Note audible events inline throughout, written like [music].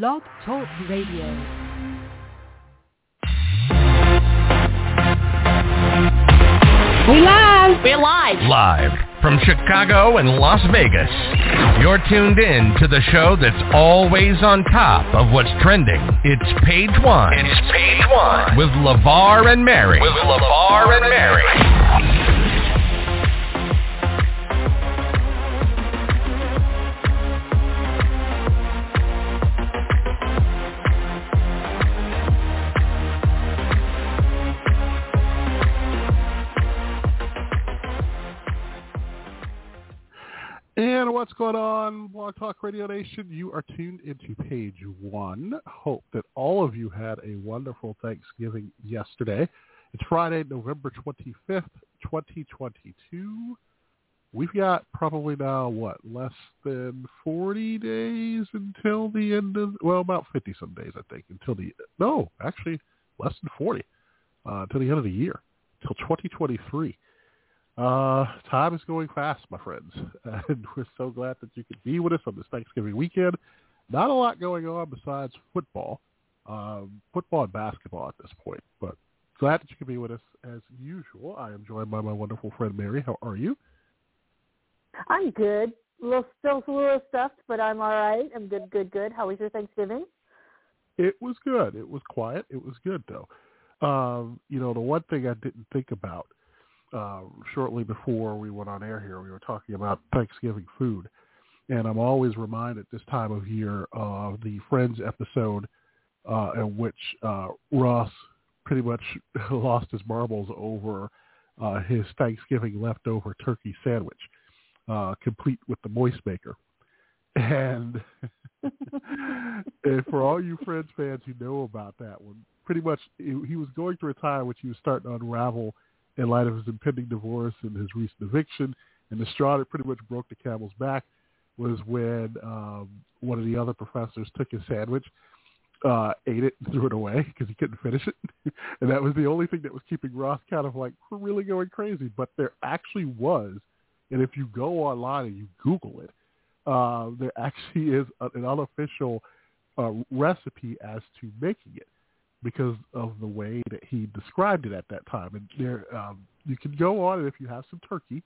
Blog Talk Radio. We live. We're live. Live from Chicago and Las Vegas. You're tuned in to the show that's always on top of what's trending. It's Page One. It's Page One. With LeVar and Mary. With LeVar and Mary. What's going on, Blog Talk Radio Nation? You are tuned into page one. Hope that all of you had a wonderful Thanksgiving yesterday. It's Friday, November 25th, 2022. We've got probably now, what, less than 40 days until the end of, well, about 50 some days, I think, until the, no, actually less than 40, uh, until the end of the year, until 2023. Uh, time is going fast, my friends, [laughs] and we're so glad that you could be with us on this Thanksgiving weekend. Not a lot going on besides football, um, football and basketball at this point, but glad that you could be with us as usual. I am joined by my wonderful friend Mary. How are you? I'm good. A little, still a little stuffed, but I'm all right. I'm good, good, good. How was your Thanksgiving? It was good. It was quiet. It was good though. Um, you know, the one thing I didn't think about uh, shortly before we went on air here, we were talking about Thanksgiving food. And I'm always reminded this time of year of the Friends episode uh, in which uh, Ross pretty much [laughs] lost his marbles over uh, his Thanksgiving leftover turkey sandwich, uh, complete with the moist maker. And, [laughs] and for all you Friends fans who know about that one, pretty much he, was going through a time which he was starting to unravel – in light of his impending divorce and his recent eviction. And the straw that pretty much broke the camel's back was when um, one of the other professors took his sandwich, uh, ate it, and [laughs] threw it away because he couldn't finish it. [laughs] and that was the only thing that was keeping Ross kind of like really going crazy. But there actually was, and if you go online and you Google it, uh, there actually is an unofficial uh, recipe as to making it because of the way that he described it at that time. And there, um, you can go on, if you have some turkey,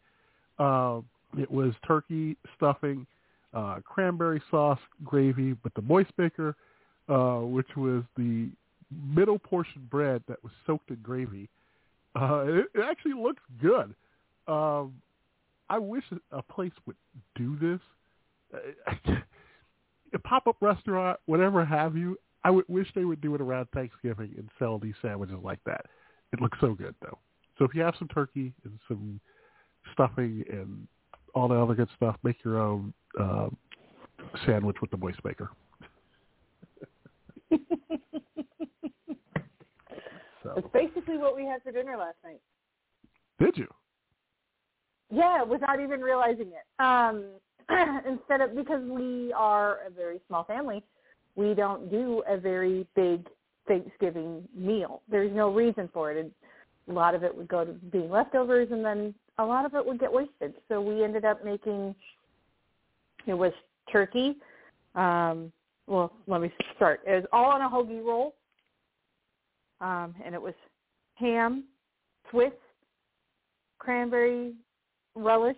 uh, it was turkey stuffing, uh, cranberry sauce, gravy, but the moist maker, uh, which was the middle portion bread that was soaked in gravy. Uh, it, it actually looks good. Um, I wish a place would do this. [laughs] a pop-up restaurant, whatever have you, I would wish they would do it around Thanksgiving and sell these sandwiches like that. It looks so good though. So if you have some turkey and some stuffing and all the other good stuff, make your own uh, sandwich with the moist maker. [laughs] so. It's basically what we had for dinner last night. Did you? Yeah, without even realizing it. Um, [clears throat] instead of because we are a very small family, we don't do a very big Thanksgiving meal. There's no reason for it. a lot of it would go to being leftovers, and then a lot of it would get wasted. So we ended up making it was turkey. Um, well, let me start. It was all on a hoagie roll, um, and it was ham, Swiss, cranberry relish,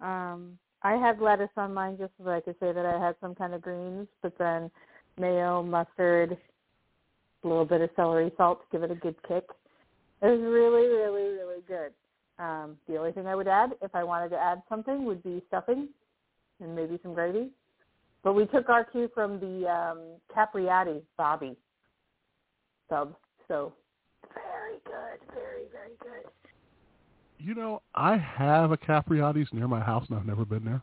um, I had lettuce on mine just so I could say that I had some kind of greens, but then mayo, mustard, a little bit of celery salt to give it a good kick. It was really, really, really good. Um, the only thing I would add, if I wanted to add something, would be stuffing and maybe some gravy. But we took our cue from the um, Capriotti Bobbie sub. So very good, very, very good. You know, I have a Capriotti's near my house, and I've never been there.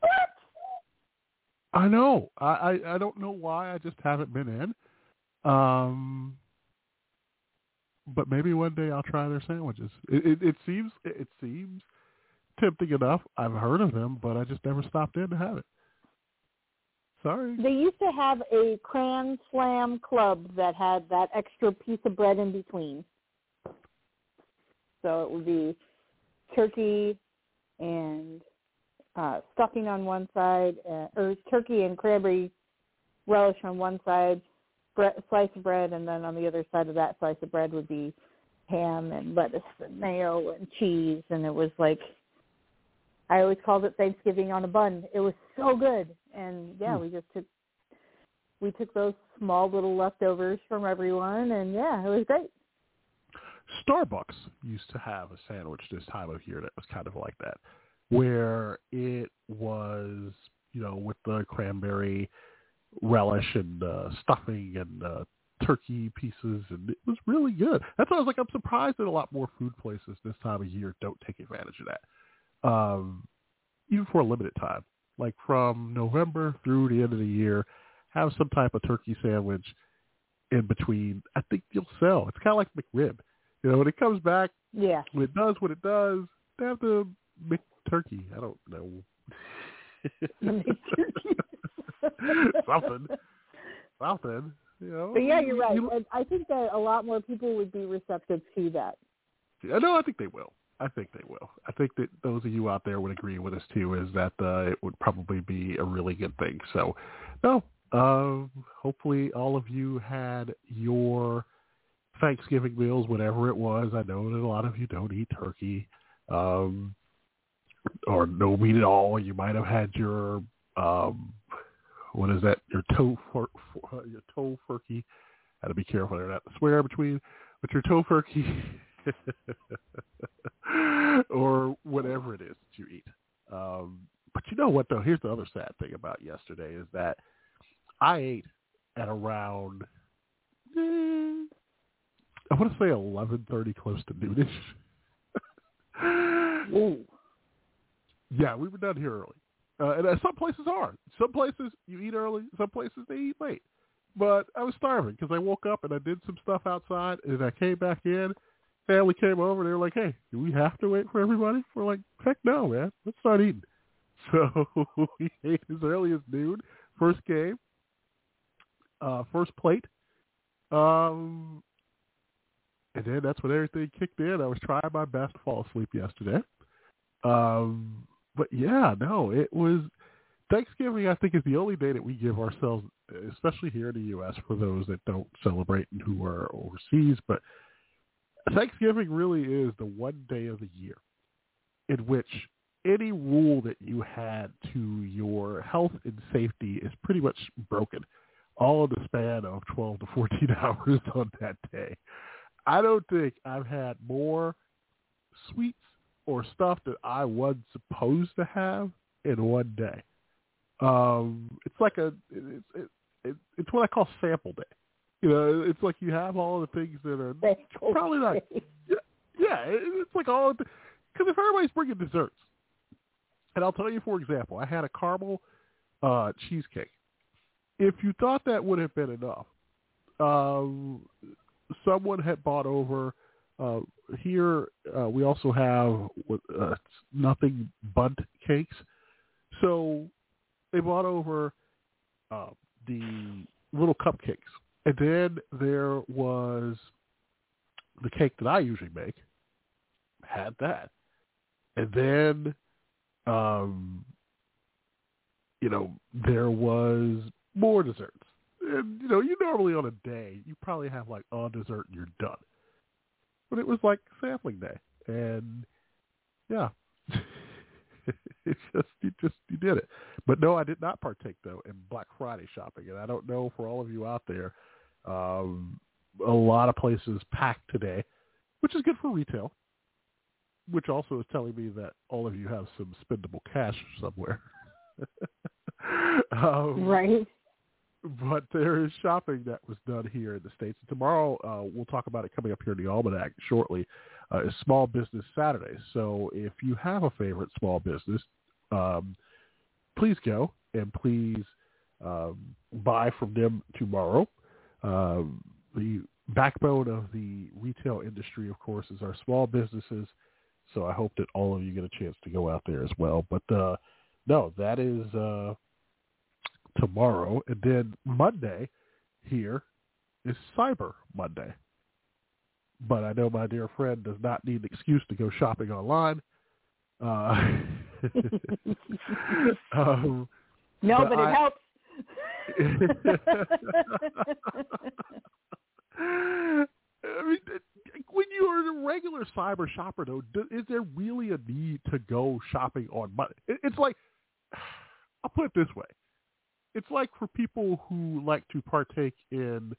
What? I know. I, I I don't know why. I just haven't been in. Um, but maybe one day I'll try their sandwiches. It, it, it seems it seems tempting enough. I've heard of them, but I just never stopped in to have it. Sorry. They used to have a cran slam club that had that extra piece of bread in between. So it would be turkey and uh, stuffing on one side, uh, or turkey and cranberry relish on one side, bre- slice of bread, and then on the other side of that slice of bread would be ham and lettuce and mayo and cheese, and it was like I always called it Thanksgiving on a bun. It was so good, and yeah, Hmm. we just took we took those small little leftovers from everyone, and yeah, it was great. Starbucks used to have a sandwich this time of year that was kind of like that, where it was, you know, with the cranberry relish and uh, stuffing and uh, turkey pieces, and it was really good. That's why I was like, I'm surprised that a lot more food places this time of year don't take advantage of that, um, even for a limited time, like from November through the end of the year. Have some type of turkey sandwich in between. I think you'll sell. It's kind of like McRib. You know, when it comes back, Yeah, when it does what it does, they have to make turkey. I don't know. [laughs] Something. Something. You know. but yeah, you're right. You- I think that a lot more people would be receptive to that. I know. I think they will. I think they will. I think that those of you out there would agree with us too. Is that uh, it would probably be a really good thing. So, no. Uh, hopefully, all of you had your Thanksgiving meals, whatever it was. I know that a lot of you don't eat turkey, um, or no meat at all. You might have had your um, what is that? Your toe for, for, your toe turkey. Got to be careful there not to swear between, but your tofurkey [laughs] or whatever it is that you eat. Um, but you know what though? Here's the other sad thing about yesterday is that I ate at around eh, I want to say eleven thirty, close to noonish. [laughs] Ooh. yeah, we were done here early, uh, and uh, some places are. Some places you eat early. Some places they eat late. But I was starving because I woke up and I did some stuff outside, and I came back in. Family came over. They were like, "Hey, do we have to wait for everybody?" We're like, "Heck no, man. Let's start eating." [laughs] So [laughs] we ate as early as noon. First game, uh, first plate, um, and then that's when everything kicked in. I was trying my best to fall asleep yesterday. Um, but yeah, no, it was Thanksgiving. I think is the only day that we give ourselves, especially here in the U.S. for those that don't celebrate and who are overseas. But Thanksgiving really is the one day of the year in which any rule that you had to your health and safety is pretty much broken, all in the span of 12 to 14 [laughs] hours on that day. I don't think I've had more sweets or stuff that I was supposed to have in one day. Um, it's like a it's it, it, it's what I call sample day. You know, it's like you have all the things that are Probably not. yeah, it- it's like all because if everybody's bringing desserts, and I'll tell you for example, I had a caramel uh, cheesecake. If you thought that would have been enough, um, someone had bought over. Uh, here uh, we also have uh, nothing but cakes, so they bought over uh, the little cupcakes, and then there was the cake that I usually make. Had that, and then, um, you know, there was more desserts. And you know, you normally on a day you probably have like a dessert and you're done, but it was like sampling day, and yeah. [laughs] it's just you just you did it. But no, I did not partake though in Black Friday shopping, and I don't know for all of you out there, um, a lot of places packed today, which is good for retail. Which also is telling me that all of you have some spendable cash somewhere. [laughs] um, Right. But there is shopping that was done here in the states. Tomorrow, uh, we'll talk about it coming up here in the Almanac shortly. Uh, is Small Business Saturday. So if you have a favorite small business, um, please go and please um, buy from them tomorrow. Um, the backbone of the retail industry, of course, is our small businesses. So I hope that all of you get a chance to go out there as well. But uh, no, that is uh, tomorrow, and then Monday here is Cyber Monday. But I know my dear friend does not need an excuse to go shopping online. Uh, [laughs] [laughs] um, no, but but, I- it helps. I [laughs] mean, when you're a regular cyber shopper, though, is there really a need to go shopping on Monday? It's like, [sighs] I'll put it this way: it's like for people who like to partake in,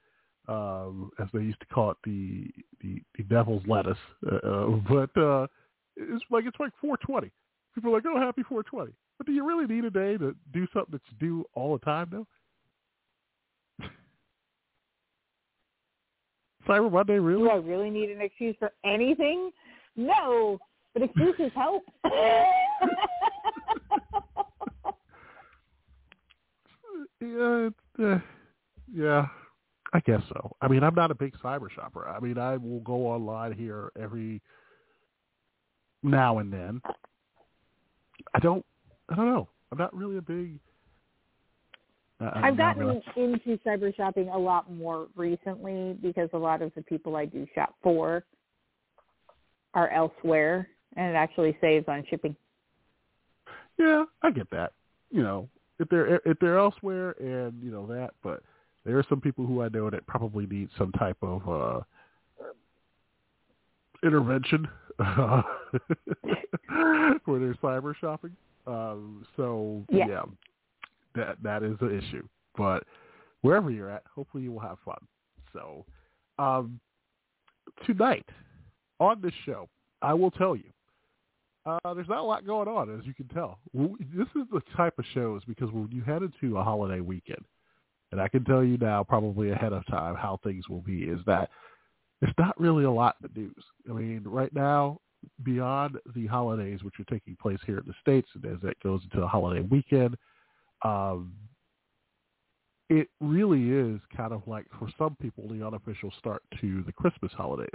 um, as they used to call it, the the, the devil's lettuce. Uh, [laughs] but uh, it's like it's like 420. People are like, oh, happy 420. But do you really need a day to do something that's do all the time, though? [laughs] Cyber Monday, really? Do I really need an excuse for anything? No, but excuses help. [laughs] Yeah, uh, yeah, I guess so. I mean, I'm not a big cyber shopper. I mean, I will go online here every now and then. I don't. I don't know. I'm not really a big. I- I'm I've gotten really- into cyber shopping a lot more recently because a lot of the people I do shop for are elsewhere, and it actually saves on shipping. Yeah, I get that. You know, if they're if they're elsewhere and you know that, but there are some people who I know that probably need some type of uh intervention uh, [laughs] for their cyber shopping. Um, so Yeah. yeah, that that is the issue. But wherever you're at, hopefully you will have fun. So um, tonight on this show, I will tell you uh, there's not a lot going on, as you can tell. This is the type of shows because when you head into a holiday weekend, and I can tell you now, probably ahead of time, how things will be, is that there's not really a lot in the news. I mean, right now, beyond the holidays, which are taking place here in the States, and as that goes into the holiday weekend, um, it really is kind of like, for some people, the unofficial start to the Christmas holidays.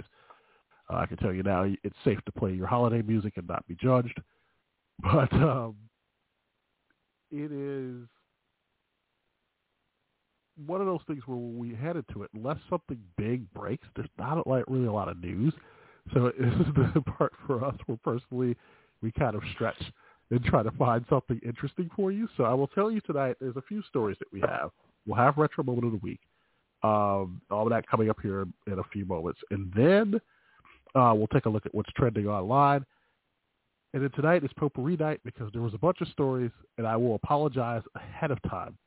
Uh, I can tell you now, it's safe to play your holiday music and not be judged. [laughs] But um, it is one of those things where we head to it, unless something big breaks, there's not like really a lot of news. So [laughs] this is the part for us where personally we kind of stretch and try to find something interesting for you. So I will tell you tonight, there's a few stories that we have. We'll have Retro Moment of the Week. Um, all of that coming up here in a few moments. And then uh, we'll take a look at what's trending online. And then tonight is Potpourri night because there was a bunch of stories, and I will apologize ahead of time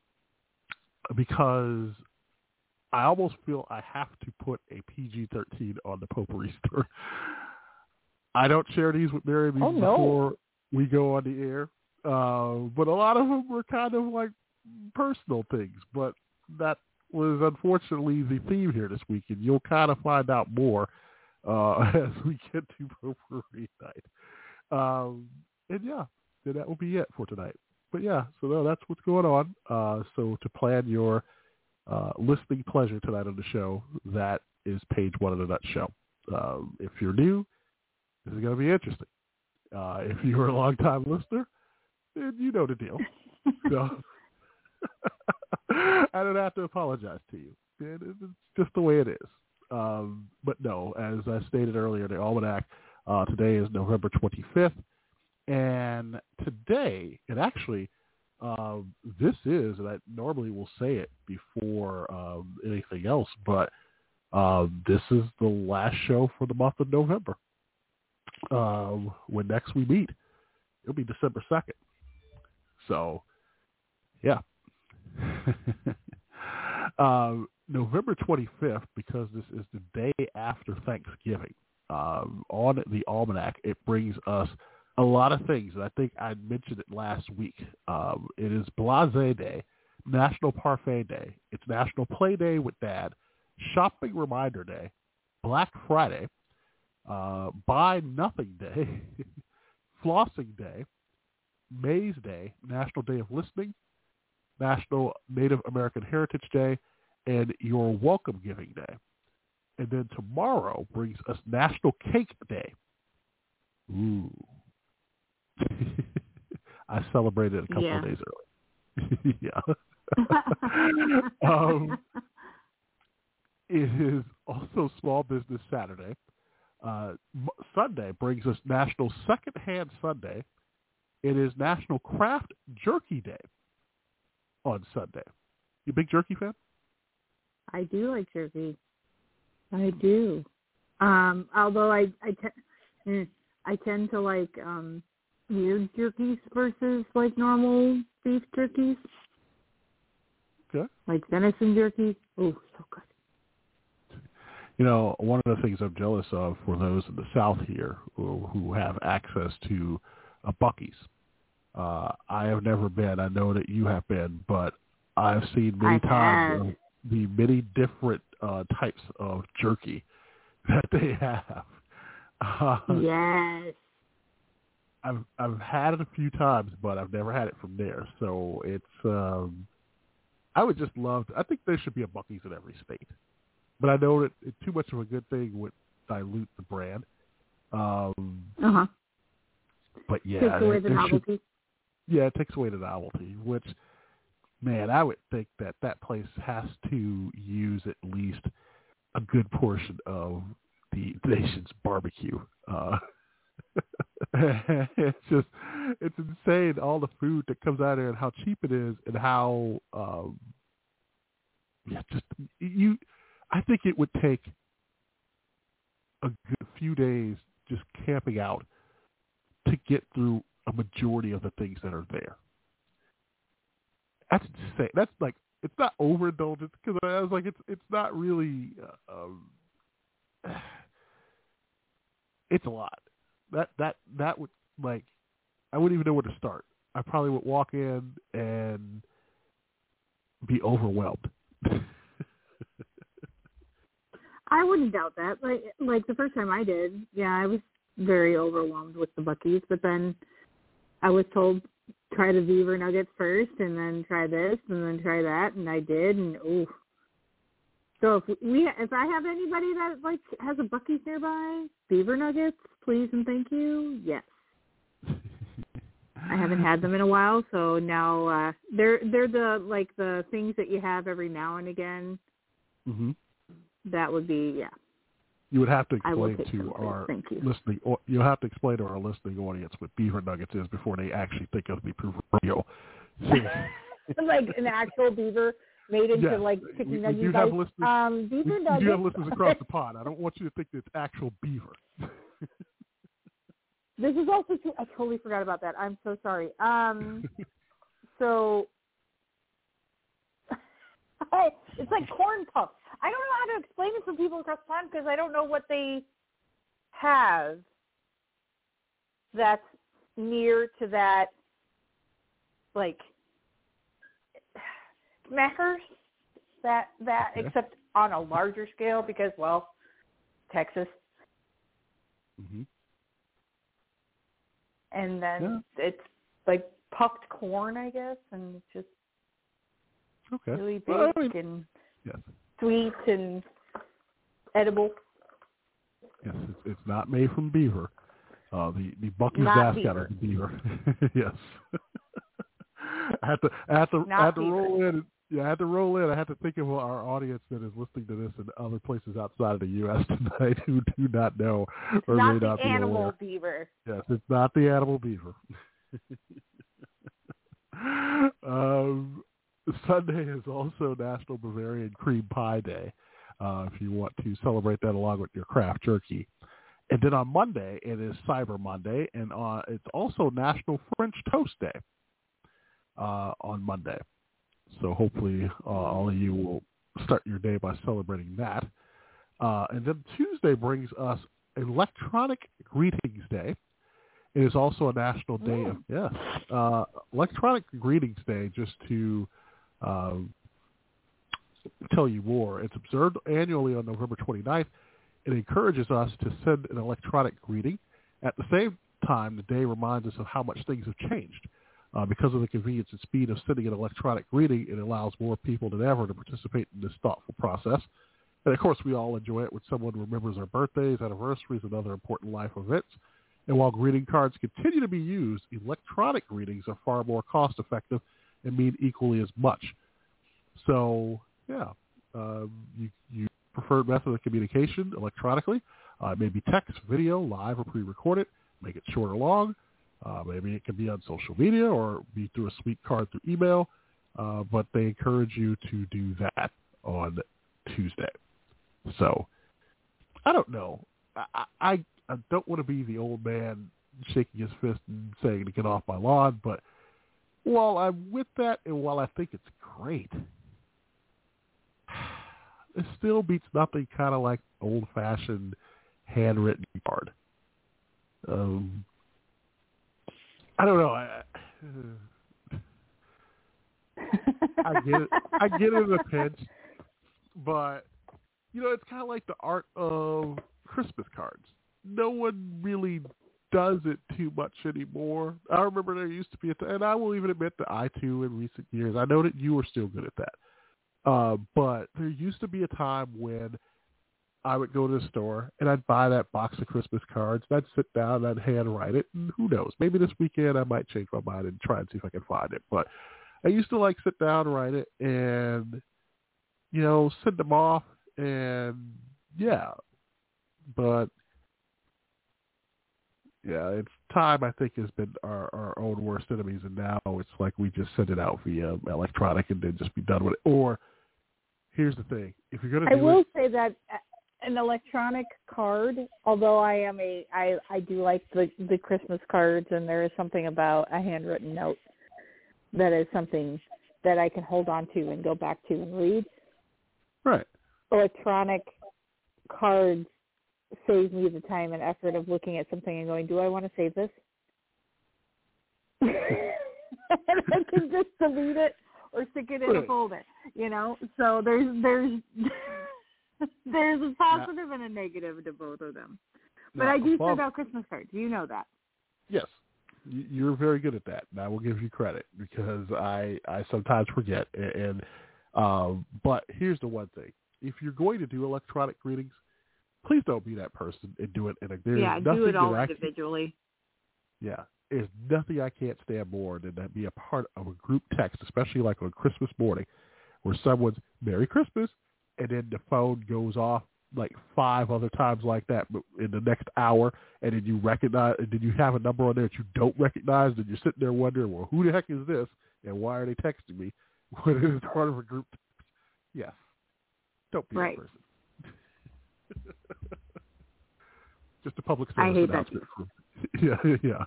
because I almost feel I have to put a PG-13 on the Potpourri [laughs] story. I don't share these with Mary Oh, no. before we go on the air, uh, but a lot of them were kind of like personal things. But that was unfortunately the theme here this week, and you'll kind of find out more uh, [laughs] as we get to Potpourri [laughs] night. Um, and yeah, then that will be it for tonight. But yeah, so no, that's what's going on. Uh, so to plan your uh, listening pleasure tonight on the show, that is page one in a nutshell. Um, if you're new, this is going to be interesting. Uh, if [laughs] you're a long-time listener, then you know the deal. So I don't have to apologize to you. It- It's just the way it is. Um, but no, as I stated earlier, the almanac uh, today is November 25th, and today, and actually, um, this is, and I normally will say it before um, anything else, but um, this is the last show for the month of November. Um, when next we meet, it'll be December 2nd. So, yeah. [laughs] um, November 25th, because this is the day after Thanksgiving, um, on the almanac, it brings us a lot of things. And I think I mentioned it last week. Um, it is Blase Day, National Parfait Day. It's National Play Day with Dad, Shopping Reminder Day, Black Friday, uh, Buy Nothing Day, [laughs] Flossing Day, Maze Day, National Day of Listening, National Native American Heritage Day, and Your Welcome Giving Day. And then tomorrow brings us National Cake Day. Ooh. [laughs] I celebrated a couple Yeah. of days early. [laughs] yeah. [laughs] um, it is also Small Business Saturday, Uh, Sunday brings us National Secondhand Sunday. It is National Craft Jerky Day on Sunday. You a big jerky fan? I do like jerky. I do. Um, although I I, te- eh, I tend to like um weird jerkies versus like normal beef jerkies. Okay. Like venison jerky. Oh, so good. You know, one of the things I'm jealous of for those in the South here who, who have access to a Buc-ee's. Uh, I have never been. I know that you have been, but I've seen many I times. The many different uh, types of jerky [laughs] that they have. Uh, Yes. I've I've had it a few times, but I've never had it from there. So it's um, I would just love. To, I think there should be a Buc-ee's in every state, but I know that too much of a good thing would dilute the brand. Um, Uh huh. but yeah, Takes away the there should- yeah, it takes away the novelty. Which, man, I would think that that place has to use at least a good portion of the [laughs] nation's barbecue. Uh, [laughs] it's just, it's insane all the food that comes out of there and how cheap it is and how, um, yeah, just you. I think it would take a good few days just camping out to get through a majority of the things that are there. That's insane. That's like it's not overindulgence because I was like it's it's not really. Uh, um, [sighs] it's a lot. That that that would like I wouldn't even know where to start. I probably would walk in and be overwhelmed. [laughs] I wouldn't doubt that. Like like the first time I did, yeah, I was very overwhelmed with the Buc-ee's, but then I was told try the Beaver Nuggets first and then try this and then try that and I did and ooh. So if we if I have anybody that like has a Buc-ee's nearby, Beaver Nuggets, please and thank you. Yes. I haven't had them in a while, so now uh they're they're the like the things that you have every now and again. hmm That would be yeah. You would have to explain to our listening. au- You'll have to explain to our listening audience what beaver nuggets is before they actually think of the proverbial. [laughs] [laughs] like an actual beaver made into like we- chicken we nugget do have listeners- Um, beaver you nuggets. do have listeners across the pond. I don't want you to think that it's actual beaver. [laughs] this is also true. I totally forgot about that. I'm so sorry. Um, so it's like corn puffs. I don't know how to explain it for people across pond because I don't know what they have that's near to that, like Smackers. That that Okay. except on a larger scale because well, Texas, hmm and then Yeah. it's like puffed corn, I guess, and it's just Okay. really big Well, I mean, and yes, sweet and edible. yes, it's, it's not made from beaver. Uh, the the Buc-ee's Not mascot is beaver. [laughs] yes. [laughs] I had to I had to Not I had to beaver. roll in. Yeah, I had to roll in. I had to think of our audience that is listening to this in other places outside of the U.S. [laughs] tonight who do not know or may not the not the animal beaver. Yes, it's not the animal beaver. um, Sunday is also National Bavarian Cream Pie Day. Uh, if you want to celebrate that along with your craft jerky. And then on Monday, it is Cyber Monday, and uh, it's also National French Toast Day uh, on Monday. So hopefully uh, all of you will start your day by celebrating that. Uh, and then Tuesday brings us Electronic Greetings Day. It is also a national day of yes, uh, Electronic Greetings Day. Just to um, tell you more, it's observed annually on November 29th. It encourages us to send an electronic greeting. At the same time, the day reminds us of how much things have changed. Uh, because of the convenience and speed of sending an electronic greeting, it allows more people than ever to participate in this thoughtful process. And of course, we all enjoy it when someone remembers our birthdays, anniversaries, and other important life events. And while greeting cards continue to be used, electronic greetings are far more cost effective and mean equally as much. So, yeah, um, you, you preferred method of communication electronically. Uh, maybe text, video, live or pre-recorded. Make it short or long. Uh, maybe it can be on social media or be through a sweet card through email. Uh, but they encourage you to do that on Tuesday. So I don't know. I, I, I don't want to be the old man shaking his fist and saying to get off my lawn, but while I'm with that and while I think it's great, [sighs] it still beats nothing kind of like old-fashioned handwritten card. Um, I don't know. I, I [sighs] get it. I get it in a pinch, but you know, it's kind of like the art of Christmas cards. No one really does it too much anymore. I remember there used to be, a and I will even admit that I too, in recent years, I know that you are still good at that. Uh, but there used to be a time when I would go to the store and I'd buy that box of Christmas cards. And I'd sit down and I'd handwrite it. And who knows? Maybe this weekend I might change my mind and try and see if I can find it. But I used to like sit down, write it, and you know, send them off. And yeah, but yeah, it's time I think has been our, our own worst enemies, and now it's like we just send it out via electronic and then just be done with it. Or here's the thing: if you're going to, I will it, say that uh, an electronic card, although I am a, I I do like the the Christmas cards, and there is something about a handwritten note that is something that I can hold on to and go back to and read. Right. Electronic cards saves me the time and effort of looking at something and going, do I want to save this? [laughs] and I can just delete it or stick it in a folder, you know? So there's there's [laughs] there's a positive now, and a negative to both of them. But now, I do send out Christmas cards. You know that. Yes. You're very good at that, and I will give you credit because I I sometimes forget. And um, but here's the one thing: if you're going to do electronic greetings, please don't be that person and do it in a there's yeah do it all individually. Yeah there's nothing i can't stand more than to be a part of a group text especially like on christmas morning where someone's merry christmas and then the phone goes off like five other times like that in the next hour and then you recognize and then you have a number on there that you don't recognize and you're sitting there wondering well who the heck is this and why are they texting me? [laughs] When it is part of a group text. Yes. Don't be right. that person [laughs] Just a public service I hate announcement. That. [laughs] yeah, yeah.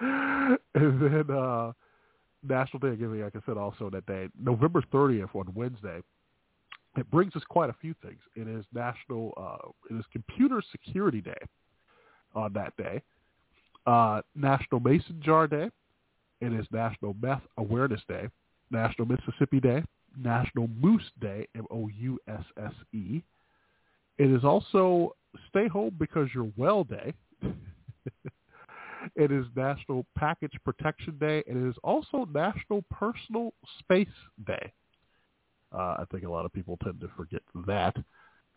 [laughs] and then uh, National Day of Giving, like I said, also that day, November 30th on Wednesday. It brings us quite a few things. It is National, uh, it is Computer Security Day on that day. Uh, National Mason Jar Day. It is National Meth Awareness Day. National Mississippi Day. National Moose Day, M-O-U-S-S-E. It is also Stay Home Because You're Well Day. [laughs] it is National Package Protection Day. It is also National Personal Space Day. Uh, I think a lot of people tend to forget that.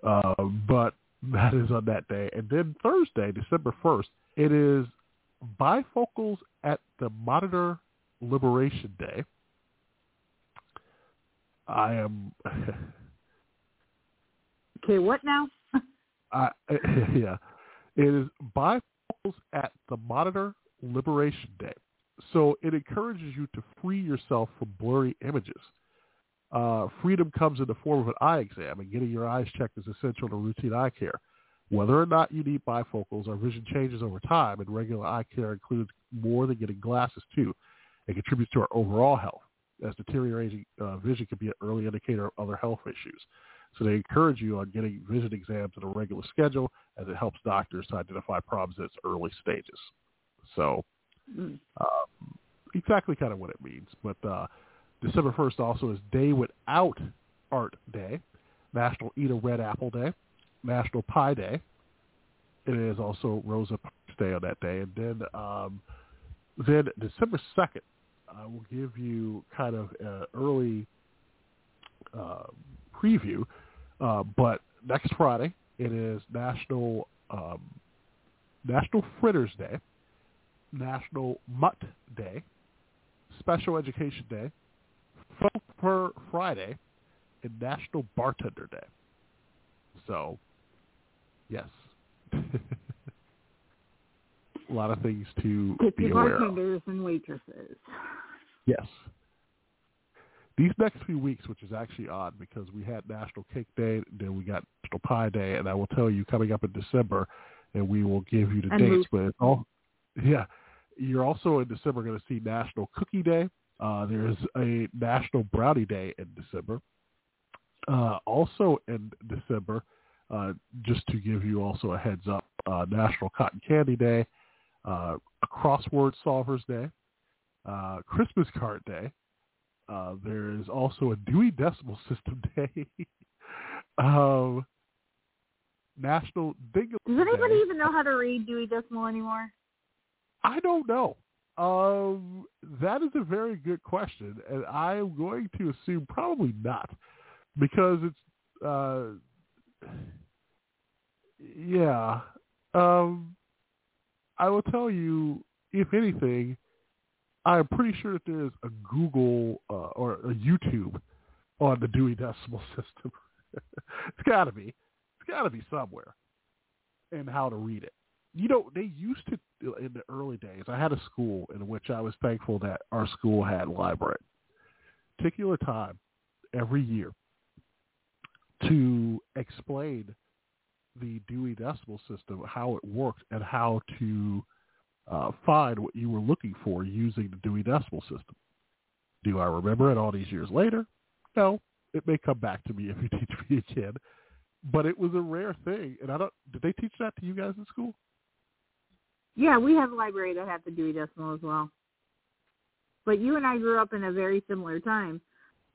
Uh, but that is on that day. And then Thursday, December 1st, it is Bifocals at the Monitor Liberation Day. I am [laughs] Okay, what now? uh, [laughs] yeah, it is bifocals at the Monitor Liberation Day. So it encourages you to free yourself from blurry images. Uh, freedom comes in the form of an eye exam, and getting your eyes checked is essential to routine eye care. Whether or not you need bifocals, our vision changes over time, and regular eye care includes more than getting glasses too. It contributes to our overall health, as deteriorating uh, vision can be an early indicator of other health issues. So they encourage you on getting vision exams at a regular schedule as it helps doctors to identify problems at its early stages. So mm. um, exactly kind of what it means. But uh, December 1st also is Day Without Art Day, National Eat a Red Apple Day, National Pie Day. It is also Rosa Parks Day on that day. And then, um, then December 2nd, I will give you kind of an early uh, preview. Uh, but next Friday, it is National um, National Fritters Day, National Mutt Day, Special Education Day, Fur Friday, and National Bartender Day. So, yes. [laughs] A lot of things to, to be aware bartenders of. and waitresses. Yes. These next few weeks, which is actually odd because we had National Cake Day, then we got National Pie Day, and I will tell you coming up in December, and we will give you the And dates. Moose. But it's all, yeah, you're also in December going to see National Cookie Day. Uh, there is a National Brownie Day in December. Uh, also in December, uh, just to give you also a heads up, uh, National Cotton Candy Day, uh, Crossword Solvers Day, uh, Christmas Card Day. Uh, there is also a Dewey Decimal System [laughs] Day. um, National Dingle Does anybody Day. even know how to read Dewey Decimal anymore? I don't know. Um, that is a very good question, and I am going to assume probably not, because it's, uh, yeah. Um, I will tell you, if anything, I'm pretty sure that there is a Google uh, or a YouTube on the Dewey Decimal [laughs] System. it's got to be. It's got to be somewhere, and how to read it you know, they used to in the early days. I had a school in which I was thankful that our school had a library. Particular time every year to explain the Dewey Decimal System, how it worked, and how to uh, find what you were looking for using the Dewey Decimal System. Do I remember it all these years later? No. It may come back to me [laughs] if you teach me again. But it was a rare thing, and I don't. Did they teach that to you guys in school? Yeah, we have a library that has the Dewey Decimal as well. But you and I grew up in a very similar time.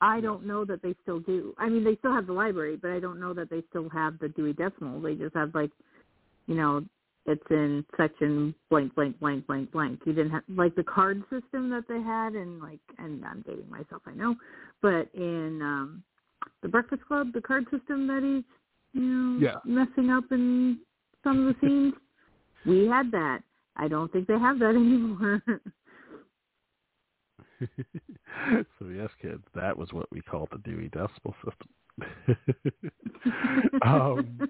I don't know that they still do. I mean, they still have the library, but I don't know that they still have the Dewey Decimal. They just have like, you know, it's in section blank, blank, blank, blank, blank. You didn't have like the card system that they had, and like, and I'm dating myself, I know, but in um the Breakfast Club, the card system that he's, you know, Yeah. messing up in some of the [laughs] scenes, we had that. I don't think they have that [laughs] anymore. [laughs] so yes, kids, that was what we called the Dewey Decimal System. um,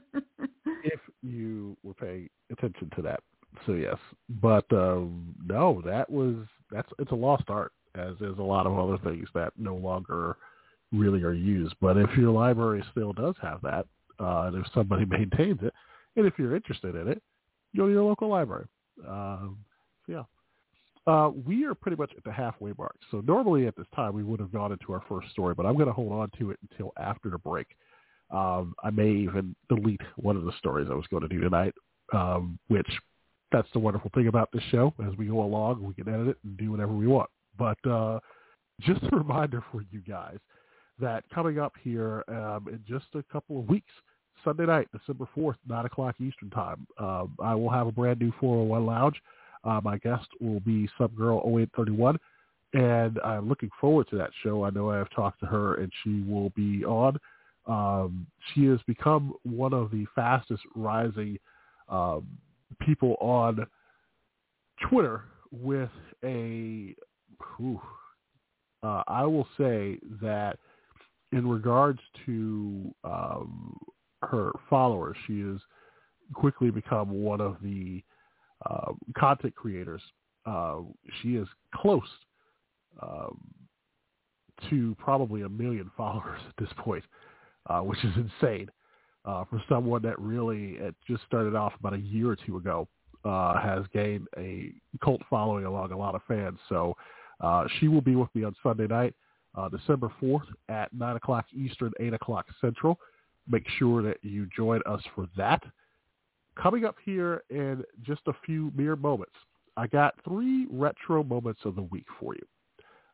you were paying attention to that, so yes, but um, no, that was that's it's a lost art, as is a lot of other things that no longer really are used. But if your library still does have that, uh, and if somebody [laughs] maintains it, and if you're interested in it, go to your local library. Um, so yeah. Uh, we are pretty much at the halfway mark. So normally at this time we would have gone into our first story, but I'm going to hold on to it until after the break. Um, I may even delete one of the stories I was going to do tonight, um, which that's the wonderful thing about this show. As we go along, we can edit it and do whatever we want. But uh, just a [laughs] reminder for you guys that coming up here um, in just a couple of weeks, Sunday night, December 4th, 9 o'clock Eastern Time, um, I will have a brand new 401 Lounge. Uh, my guest will be Subgirl 0831, and I'm looking forward to that show. I know I have talked to her, and she will be on. Um, she has become one of the fastest rising um, people on Twitter with a, whew, uh, I will say that in regards to um, her followers, she has quickly become one of the uh, content creators. Uh, she is close um, to probably a million followers [laughs] at this point, uh, [laughs] which is insane uh, for someone that really it just started off about a year or two ago. Uh, has gained a cult following along a lot of fans. So uh, she will be with me on Sunday night, uh, December 4th at 9 o'clock Eastern, 8 o'clock Central. Make sure that you join us for that. Coming up here in just a few mere moments, I got three retro moments of the week for you.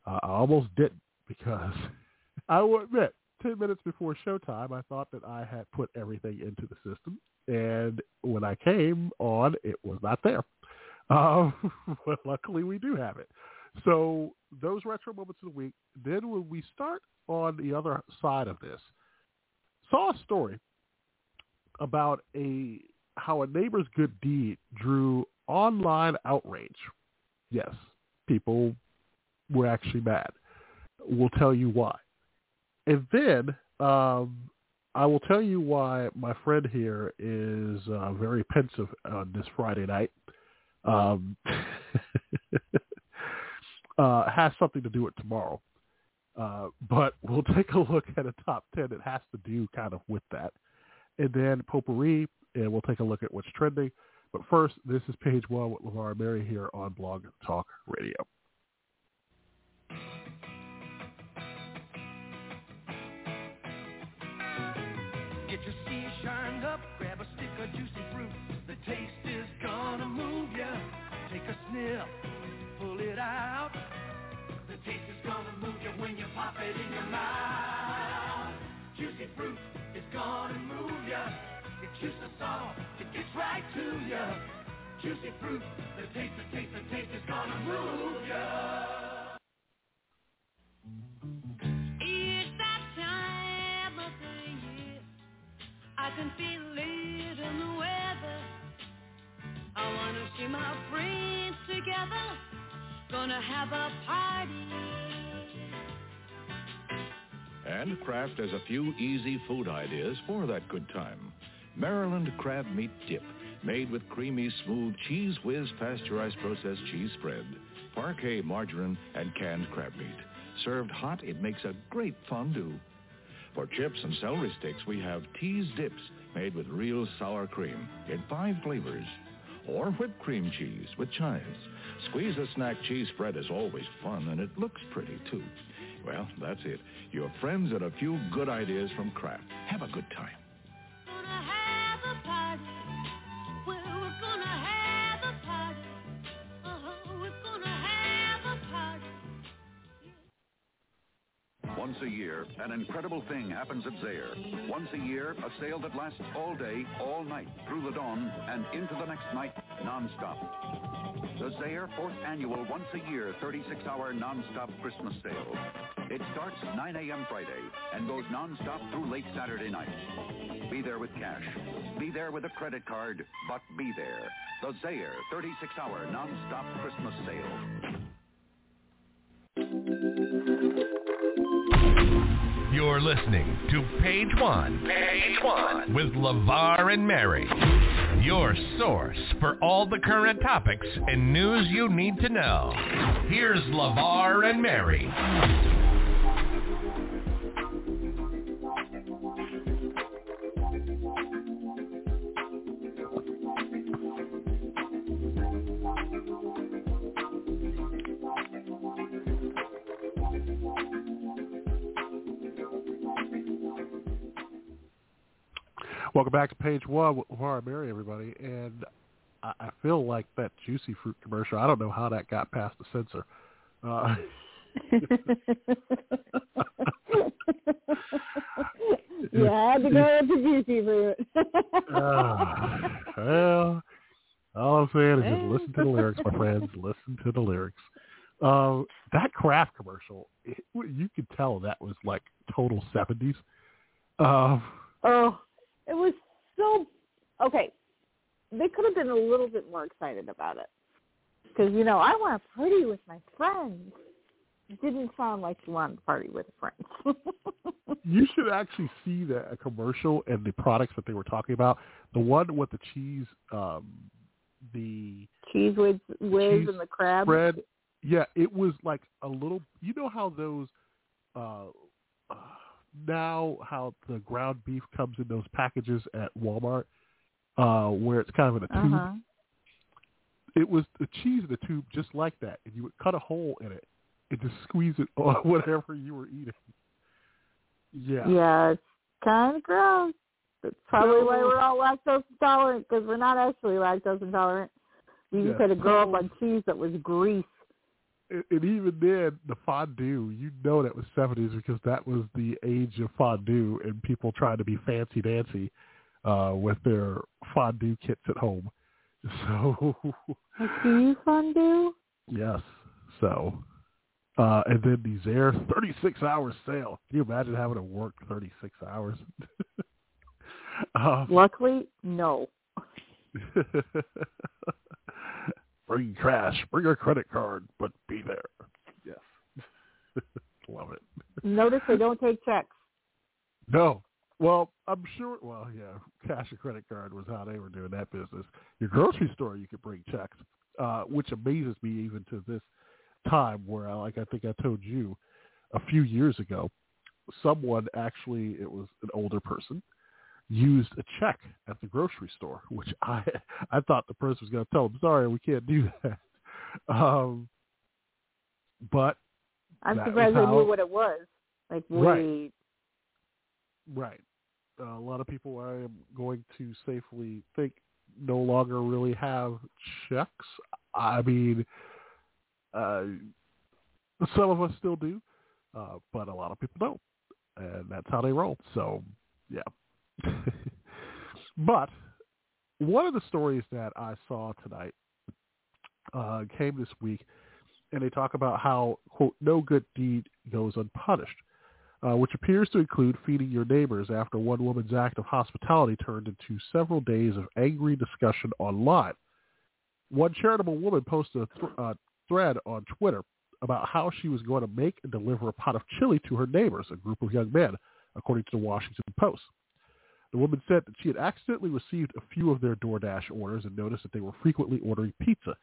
Uh, I almost didn't because [laughs] I will admit, 10 minutes before showtime, I thought that I had put everything into the system. And when I came on, it was not there. [laughs] Um, but luckily, we do have it. So those retro moments of the week. Then when we start on the other side of this, saw a story about a how a neighbor's good deed drew online outrage. Yes, people were actually mad. We'll tell you why. And then um, I will tell you why my friend here is uh, very pensive on this Friday night. um, [laughs] uh, has something to do with tomorrow. Uh, but we'll [laughs] take a look at a top 10 that has to do kind of with that. And then potpourri, and we'll take a look at what's trending. But first, this is page one with LeVar Mary here on Blog Talk Radio. Shined up, grab a stick of juicy fruit. The taste is gonna move ya. Take a sniff, pull it out. The taste is gonna move you when you pop it in your mouth. Juicy fruit is gonna move ya. It juices soft, it gets right to ya. Juicy fruit, the taste, the taste, the taste is gonna move ya. I can feel it in the weather. I wanna see my friends together. Gonna have a party. And Kraft has a few easy food ideas for that good time. Maryland crab meat dip, made with creamy, smooth Cheez Whiz pasteurized processed cheese spread, Parkay margarine, and canned crab meat. Served hot, it makes a great fondue. For chips and celery sticks, we have Teez dips made with real sour cream in five flavors. Or whipped cream cheese with chives. Squeez-A-Snak cheese spread is always fun, and it looks pretty, too. Well, that's it. Your friends and a few good ideas from Kraft. Have a good time. Once a year, an incredible thing happens at Zayre. Once a year, a sale that lasts all day, all night, through the dawn, and into the next night, nonstop. The Zayre fourth annual once a year 36-hour nonstop Christmas sale. It starts 9 a.m. Friday and goes nonstop through late Saturday night. Be there with cash. Be there with a credit card, but be there. The Zayre 36-hour nonstop Christmas sale. You're listening to Page One. Page One with LeVar and Mary. Your source for all the current topics and news you need to know. Here's LeVar and Mary. Welcome back to page one LeVar and Mary, everybody. And I, I feel like that juicy fruit commercial. I don't know how that got past the censor. Uh, [laughs] you had to go with the juicy fruit. [laughs] uh, well, all I'm saying is just listen to the lyrics, my friends. Listen to the lyrics. Uh, that Kraft commercial, it, you could tell that was like total 70s. Uh, oh, it was so okay. They could have been a little bit more excited about it because you know I want to party with my friends. It didn't sound like you wanted to party with friends. [laughs] you should actually see the a commercial and the products that they were talking about. The one with the cheese, um, the Cheez Whiz, whiz cheese and the crab bread. Yeah, it was like a little. You know how those. Uh, uh, now how the ground beef comes in those packages at Walmart, uh, where it's kind of in a tube. Uh-huh. It was the cheese in the tube just like that, and you would cut a hole in it and just squeeze it on [laughs] whatever you were eating. Yeah. Yeah, it's kind of gross. That's probably why we're all lactose intolerant because we're not actually lactose intolerant. We just Yeah. had to grow up on cheese that was grease. And, even then, the fondue, you know that was 70s because that was the age of fondue and people trying to be fancy dancy uh, with their fondue kits at home. [laughs] So, Like, do you fondue? yes. So, uh, and then these air 36 hour sale. Can you imagine having to work 36 hours? uh, [laughs] Luckily, no. [laughs] bring cash, bring a credit card, but be there. Yes. [laughs] Love it. Notice they don't take checks. No. Well, I'm sure. Well, yeah, cash and credit card was how they were doing that business. Your grocery store, you could bring checks. uh, which amazes me even to this time. Where, I, like I think I told you a few years ago, someone actually it was an older person used a check at the grocery store, [laughs] which I I thought the person was going to tell them, "Sorry, we can't do [laughs] that." Um, but I'm surprised I knew what it was. Like, Right. Right. Uh, a lot of people I am going to safely think no longer really have checks. I mean, uh, some of us still do, uh, but a lot of people don't, and that's how they roll. So, yeah. [laughs] but one of the stories that I saw tonight uh, came this week, and they talk about how quote no good deed goes unpunished uh, which appears to include feeding your neighbors after one woman's act of hospitality turned into several days of angry discussion online. One charitable woman posted a th- uh, thread on Twitter about how she was going to make and deliver a pot of chili to her neighbors, a group of young men, according to the Washington Post. The woman said that she had accidentally received a few of their DoorDash orders and noticed that they were frequently ordering pizza,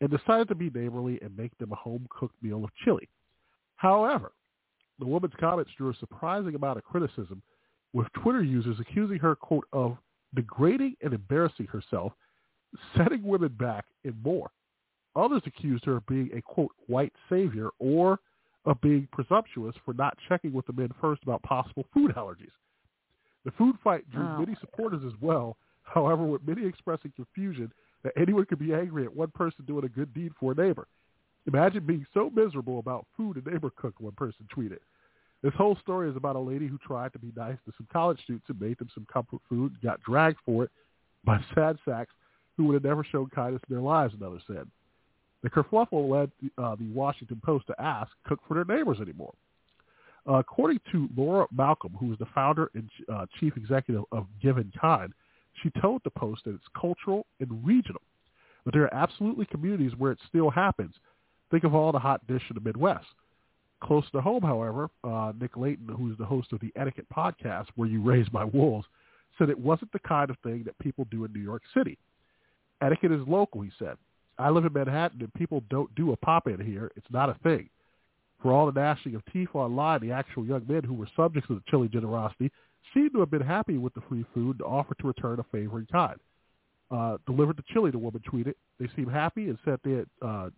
and decided to be neighborly and make them a home-cooked meal of chili. However, the woman's comments drew a surprising amount of criticism, with Twitter users accusing her, quote, of degrading and embarrassing herself, setting women back, and more. Others accused her of being a, quote, white savior or of being presumptuous for not checking with the men first about possible food allergies. The food fight drew Oh. many supporters as well, [laughs] however, with many expressing confusion that anyone could be angry at one person doing a good deed for a neighbor. Imagine being so miserable about food a neighbor cooked, one person tweeted. This whole story is about a lady who tried to be nice to some college students and made them some comfort food and got dragged for it by [laughs] sad sacks who would have never shown kindness in their lives, another said. The kerfluffle led uh, the Washington Post to ask, cook for their neighbors anymore. Uh, according to Laura Malcolm, who is the founder and uh, chief executive of Given Kind, she told the Post that it's cultural and regional, but there are absolutely communities where it still happens. Think of all the hot dish in the Midwest. Close to home, however, uh, Nick Leighton, who's the host of the Etiquette podcast, Were You Raised By Wolves, said it wasn't the kind of thing that people do in New York City. Etiquette is local, he said. I live in Manhattan, and people don't do a pop-in here. It's not a thing. For all the gnashing of teeth online, the actual young men who were subjects of the chili generosity seemed to have been happy with the free food and offered to return a favor in kind. Uh, delivered the chili, the woman tweeted. They seemed happy and said they had uh,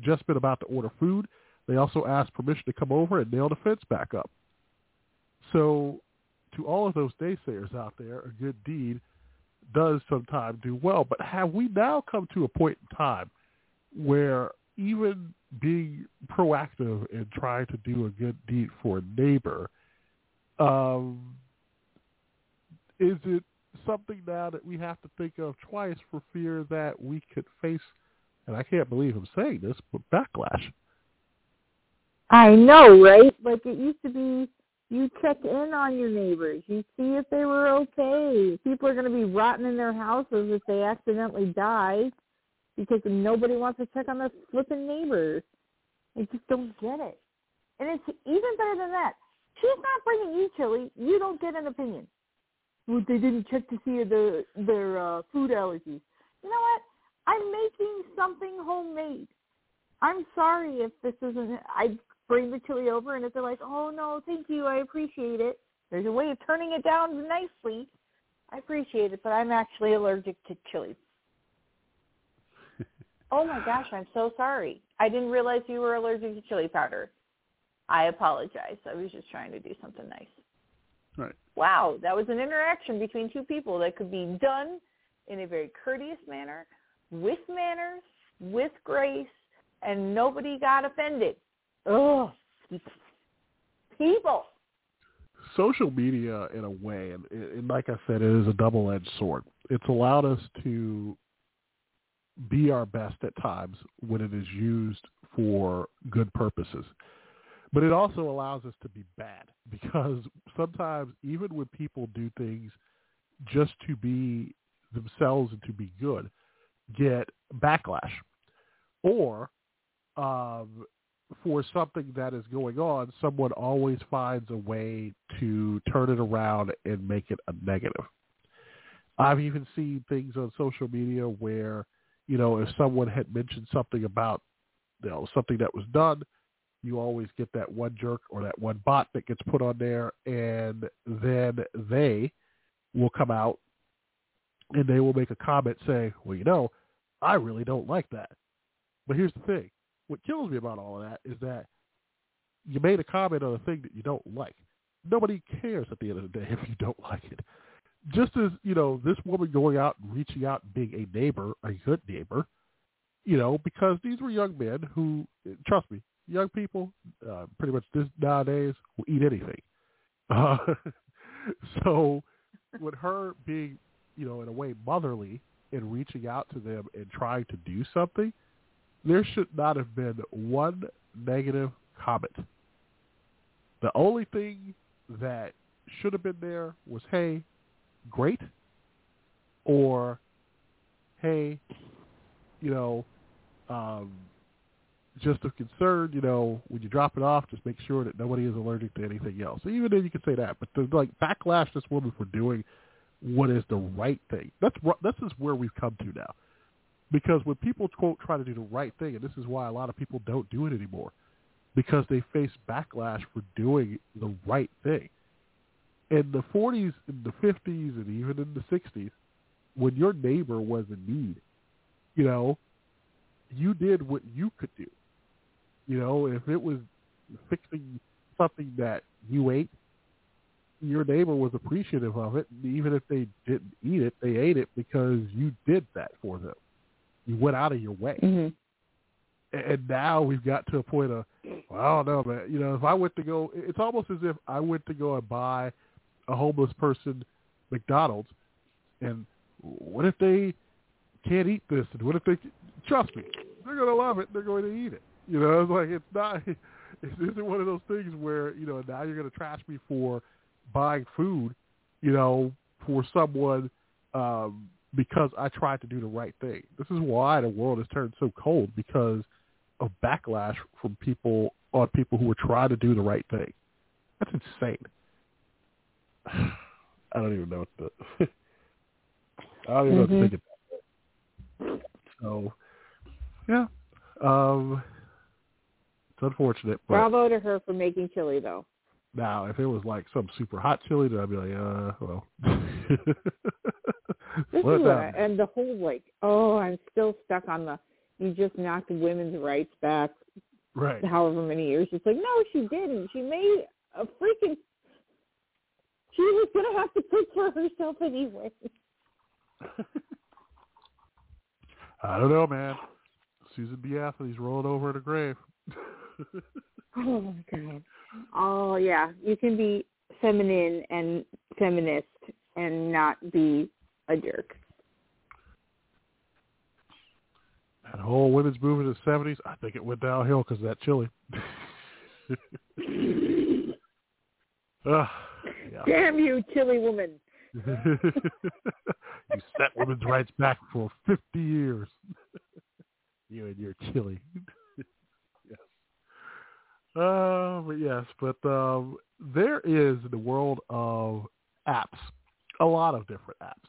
just been about to order food. They also asked permission to come over and nail the fence back up. So to all of those naysayers out there, a good deed does sometimes do well. But have we now come to a point in time where even being proactive and trying to do a good deed for a neighbor, um, is it something now that we have to think of twice for fear that we could face, and I can't believe I'm saying this, but backlash? I know, right? Like it used to be you check in on your neighbors. You see if they were okay. People are going to be rotten in their houses if they accidentally die because nobody wants to check on their flipping neighbors. I just don't get it. And it's even better than that. She's not bringing you chili. You don't get an opinion. Well, they didn't check to see the, their uh, food allergies. You know what? I'm making something homemade. I'm sorry if this isn't. I bring the chili over, and if they're like, "Oh no, thank you, I appreciate it," there's a way of turning it down nicely. I appreciate it, but I'm actually allergic to chili. Oh my gosh, I'm so sorry. I didn't realize you were allergic to chili powder. I apologize. I was just trying to do something nice. Right. Wow, that was an interaction between two people that could be done in a very courteous manner, with manners, with grace, and nobody got offended. Ugh, people. social media in a way, and, and like I said, it is a double-edged sword. It's allowed us to be our best at times when it is used for good purposes. But it also allows us to be bad [laughs] because sometimes even when people do things just to be themselves and to be good, get backlash. Or um, for something that is going on, someone always finds a way to turn it around and make it a negative. I've even seen things on social media where you know, if someone had mentioned something about, you know, something that was done, you always get that one jerk or that one bot that gets put on there, and then they will come out and they will make a comment saying, well, you know, I really don't like that. But here's the thing. What kills me about all of that is that you made a comment on a thing that you don't like. Nobody cares at the end of the day [laughs] if you don't like it. Just as, you know, this woman going out and reaching out and being a neighbor, a good neighbor, you know, because these were young men who, trust me, young people, uh, pretty much this nowadays, will eat anything. [laughs] Uh, so with her being, you know, in a way motherly and reaching out to them and trying to do something, there should not have been one negative comment. The only thing that should have been there was, hey, great, or, hey, you know, um, just a concern, you know, when you drop it off, just make sure that nobody is allergic to anything else. So even then, you can say that, but the like backlash this woman for doing what is the right thing. That's this is where we've come to now, because when people quote try to do the right thing, and this is why a lot of people don't do it anymore, because they face backlash for doing the right thing. In the 40s, in the 50s, and even in the 60s, when your neighbor was in need, you know, you did what you could do. You know, if it was fixing something that you ate, your neighbor was appreciative of it. Even if they didn't eat it, they ate it because you did that for them. You went out of your way. Mm-hmm. And now we've got to a point of, well, I don't know, man. You know, if I went to go, it's almost as if I went to go and buy a homeless person McDonald's, and what if they can't eat this? And what if they trust me? They're to love it. They're going to eat it. You know, it's like it's not. [laughs] It isn't one of those things where you know now you're to trash me for buying food, you know, for someone um, because I tried to do the right thing. This is why the world has turned so cold because of backlash from people on people who are trying to do the right thing. That's insane. [sighs] I don't even know what to. [laughs] I don't even mm-hmm. know what to think about that. So, yeah, um, it's unfortunate. But Bravo to her for making chili, though. Now, if it was like some super hot chili, then I'd be like, uh, well. [laughs] this is what I, and the whole like, oh, I'm still stuck on the. You just knocked women's rights back. Right. However many years, it's like, no, she didn't. She made a freaking. She was gonna have to cook for herself anyway. [laughs] I don't know, man. Susan B. Anthony's rolling over in a grave. [laughs] oh my god. Oh yeah, you can be feminine and feminist and not be a jerk. That whole women's movement in the seventies, I think it went downhill because of that chili. [laughs] uh, yeah. Damn you, chili woman! [laughs] you set women's rights back for fifty years. [laughs] you and your chili. [laughs] Uh, but yes, but um, there is in the world of apps a lot of different apps.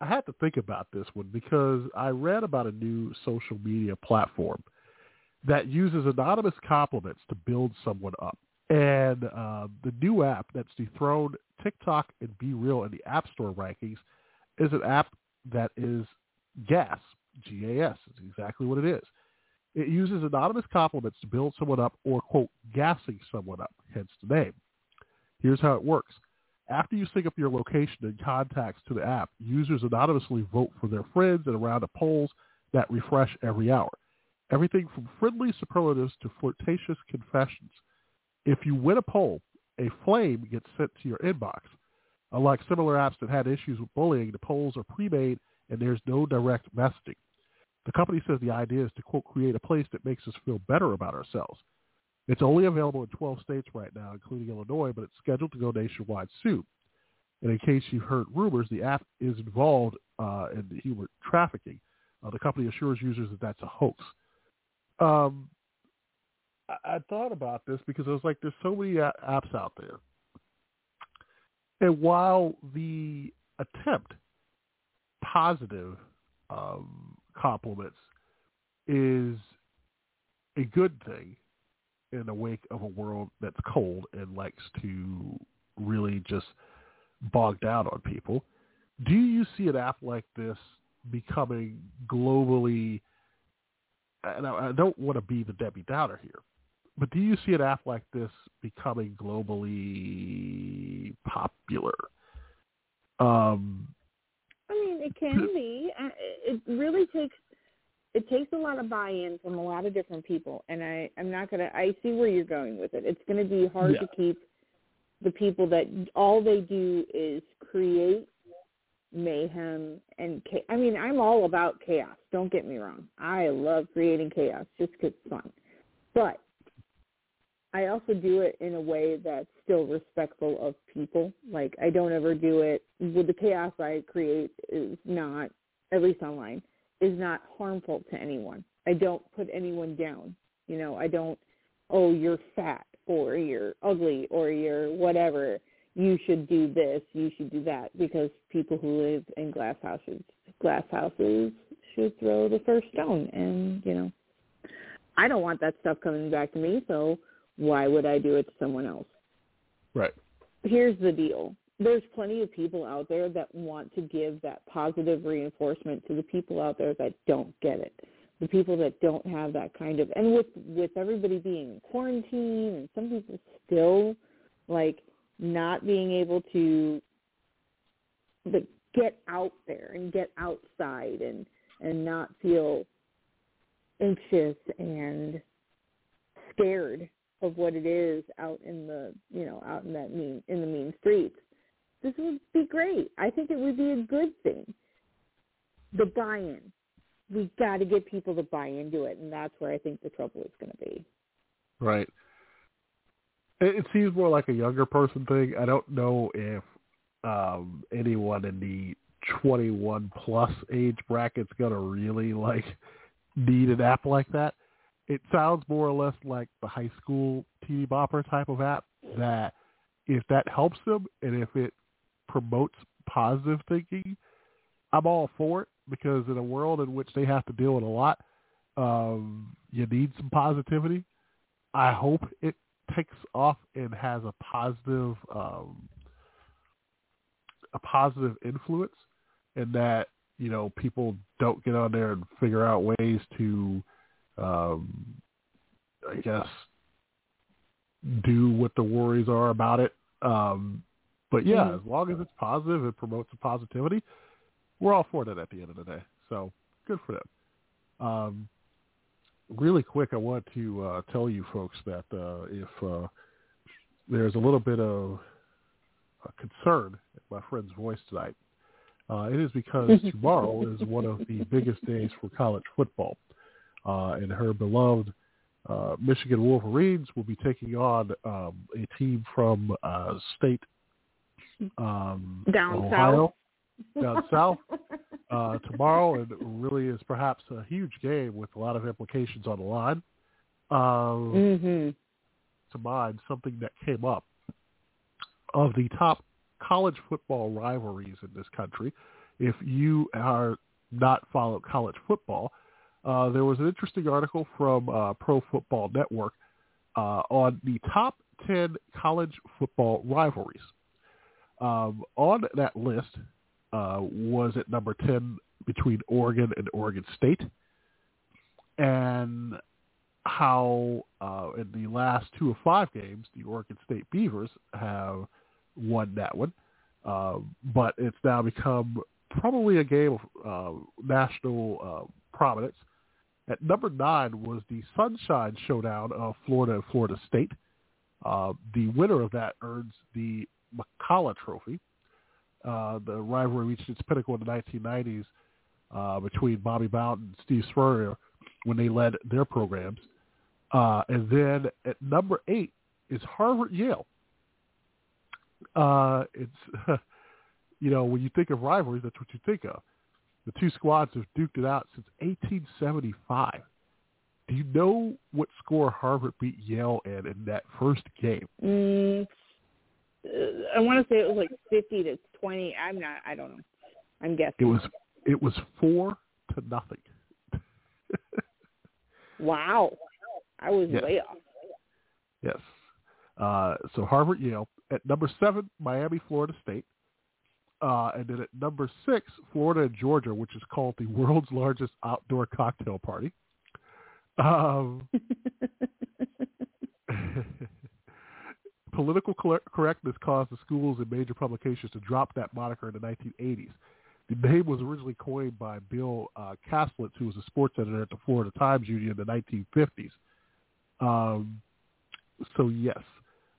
I had to think about this one because I read about a new social media platform that uses anonymous compliments to build someone up. And uh, the new app that's dethroned TikTok and BeReal in the App Store rankings is an app that is GAS, G-A-S. is exactly what it is. It uses anonymous compliments to build someone up or, quote, gassing someone up, hence the name. Here's how it works. After you sync up your location and contacts to the app, users anonymously vote for their friends in a round of polls that refresh every hour. Everything from friendly superlatives to flirtatious confessions. If you win a poll, a flame gets sent to your inbox. Unlike similar apps that had issues with bullying, the polls are pre-made and there's no direct messaging. The company says the idea is to, quote, create a place that makes us feel better about ourselves. It's only available in 12 states right now, including Illinois, but it's scheduled to go nationwide soon. And in case you've heard rumors, the app is involved uh, in human trafficking. Uh, the company assures users that that's a hoax. Um, I, I thought about this because I was like, there's so many apps out there. And while the attempt, positive um, compliments is a good thing in the wake of a world that's cold and likes to really just bog down on people. Do you see an app like this becoming globally? And I, I don't want to be the Debbie Downer here, but do you see an app like this becoming globally popular? Um, I mean, it can be. Uh, It really takes it takes a lot of buy-in from a lot of different people, and I I'm not gonna. I see where you're going with it. It's gonna be hard Yeah. to keep the people that all they do is create mayhem and cha- I mean, I'm all about chaos. Don't get me wrong. I love creating chaos just 'cause it's fun, but I also do it in a way that's still respectful of people. Like I don't ever do it with the chaos I create is not, at least online, is not harmful to anyone. I don't put anyone down. You know, I don't, oh, you're fat or you're ugly or you're whatever. You should do this. You should do that because people who live in glass houses, glass houses should throw the first stone. And you know, I don't want that stuff coming back to me. So why would I do it to someone else? right. Here's the deal. There's plenty of people out there that want to give that positive reinforcement to the people out there that don't get it. The people that don't have that kind of and with with everybody being in quarantine and some people still like not being able to the get out there and get outside and and not feel anxious and scared of what it is out in the you know out in that mean in the mean streets this would be great i think it would be a good thing the buy-in we got to get people to buy into it and that's where i think the trouble is going to be Right. It, it seems more like a younger person thing. I don't know if um anyone in the 21 plus age bracket's going to really like need an app like that. It sounds more or less like the high school TV bopper type of app that if that helps them and if it promotes positive thinking, I'm all for it because in a world in which they have to deal with a lot, um, you need some positivity. I hope it takes off and has a positive um, a positive influence, and that you know people don't get on there and figure out ways to, um, I guess, do what the worries are about it. Um, but yeah, Mhm. as long as it's positive it promotes the positivity, we're all for that at the end of the day. So good for them. Um, really quick, I want to uh, tell you folks that uh, if uh, there's a little bit of concern in my friend's voice tonight, uh, it is because [laughs] tomorrow is one of the biggest days for college football, and her beloved uh, Michigan Wolverines will be taking on um, a team from uh, state um, Down Ohio, [laughs] down south uh, tomorrow, and it really is perhaps a huge game with a lot of implications on the line. Uh, mhm To mind something that came up of the top college football rivalries in this country. If you are not follow college football, uh, there was an interesting article from uh, Pro Football Network uh, on the top 10 college football rivalries. Um, on that list uh, was at number 10 between Oregon and Oregon State. And how uh, in the last two of five games, the Oregon State Beavers have won that one. But it's now become probably a game of national prominence. At number nine was the Sunshine Showdown of Florida and Florida State. Uh, the winner of that earns the McCullough Trophy. Uh, the rivalry reached its pinnacle in the 1990s uh, between Bobby Bowden and Steve Spurrier when they led their programs. Uh, and then at number eight is Harvard Yale. Uh, it's [laughs] you know when you think of rivalries, that's what you think of. The two squads have duked it out since 1875. Do you know what score Harvard beat Yale in in that first game? mm, uh, i want to say it was like 50 to 20 i'm not i don't know i'm guessing It was it was four to nothing. Wow. I was Yes. way off. Yes. Uh, so Harvard, Yale. At number seven, Miami, Florida State. Uh, and then at number six, Florida and Georgia, which is called the world's largest outdoor cocktail party. Um, [laughs] political correctness caused the schools and major publications to drop that moniker in the 1980s. The name was originally coined by Bill uh, who was a sports editor at the Florida Times Union in the 1950s. Um, so yes,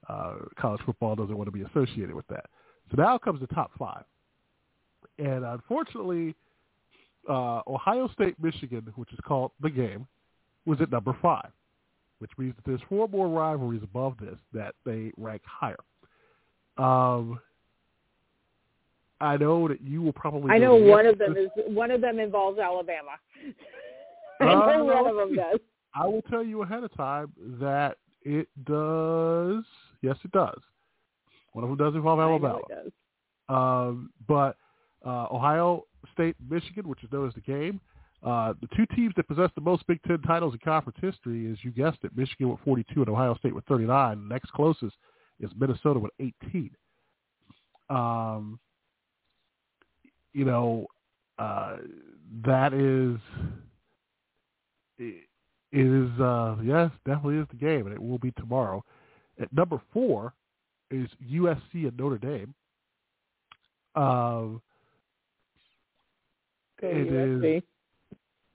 uh, college football doesn't want to be associated with that. So now comes the top five, and unfortunately, uh, Ohio State, Michigan, which is called the game, was at number five, which means that there's four more rivalries above this that they rank higher. Um, I know that you will probably. I know one of them to is one of them involves Alabama. [laughs] I know one of them does. I will tell you ahead of time that it does. Yes, it does. One of them does involve Alabama. does. Um, but uh, Ohio State, Michigan, which is known as the game, uh, the two teams that possess the most Big Ten titles in conference history is, you guessed it, Michigan with 42 and Ohio State with 39. The next closest is Minnesota with 18. Um, you know, uh, that is, it is, uh, yes, definitely is the game, and it will be tomorrow. At number four is USC and Notre Dame. Um, Go it USC.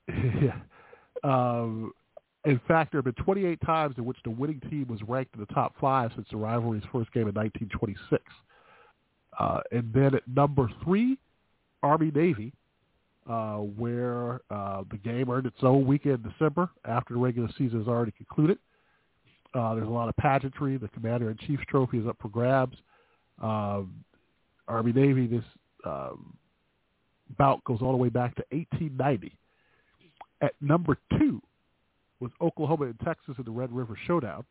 [laughs] yeah. Um, in fact, there have been 28 times in which the winning team was ranked in the top five since the rivalry's first game in 1926. Uh, and then at number three, Army Navy, uh, where uh, the game earned its own weekend in December after the regular season has already concluded. Uh, there's a lot of pageantry. The Commander in Chief's trophy is up for grabs. Um, Army Navy, this um, bout goes all the way back to 1890. At number two was Oklahoma and Texas in the Red River Showdown.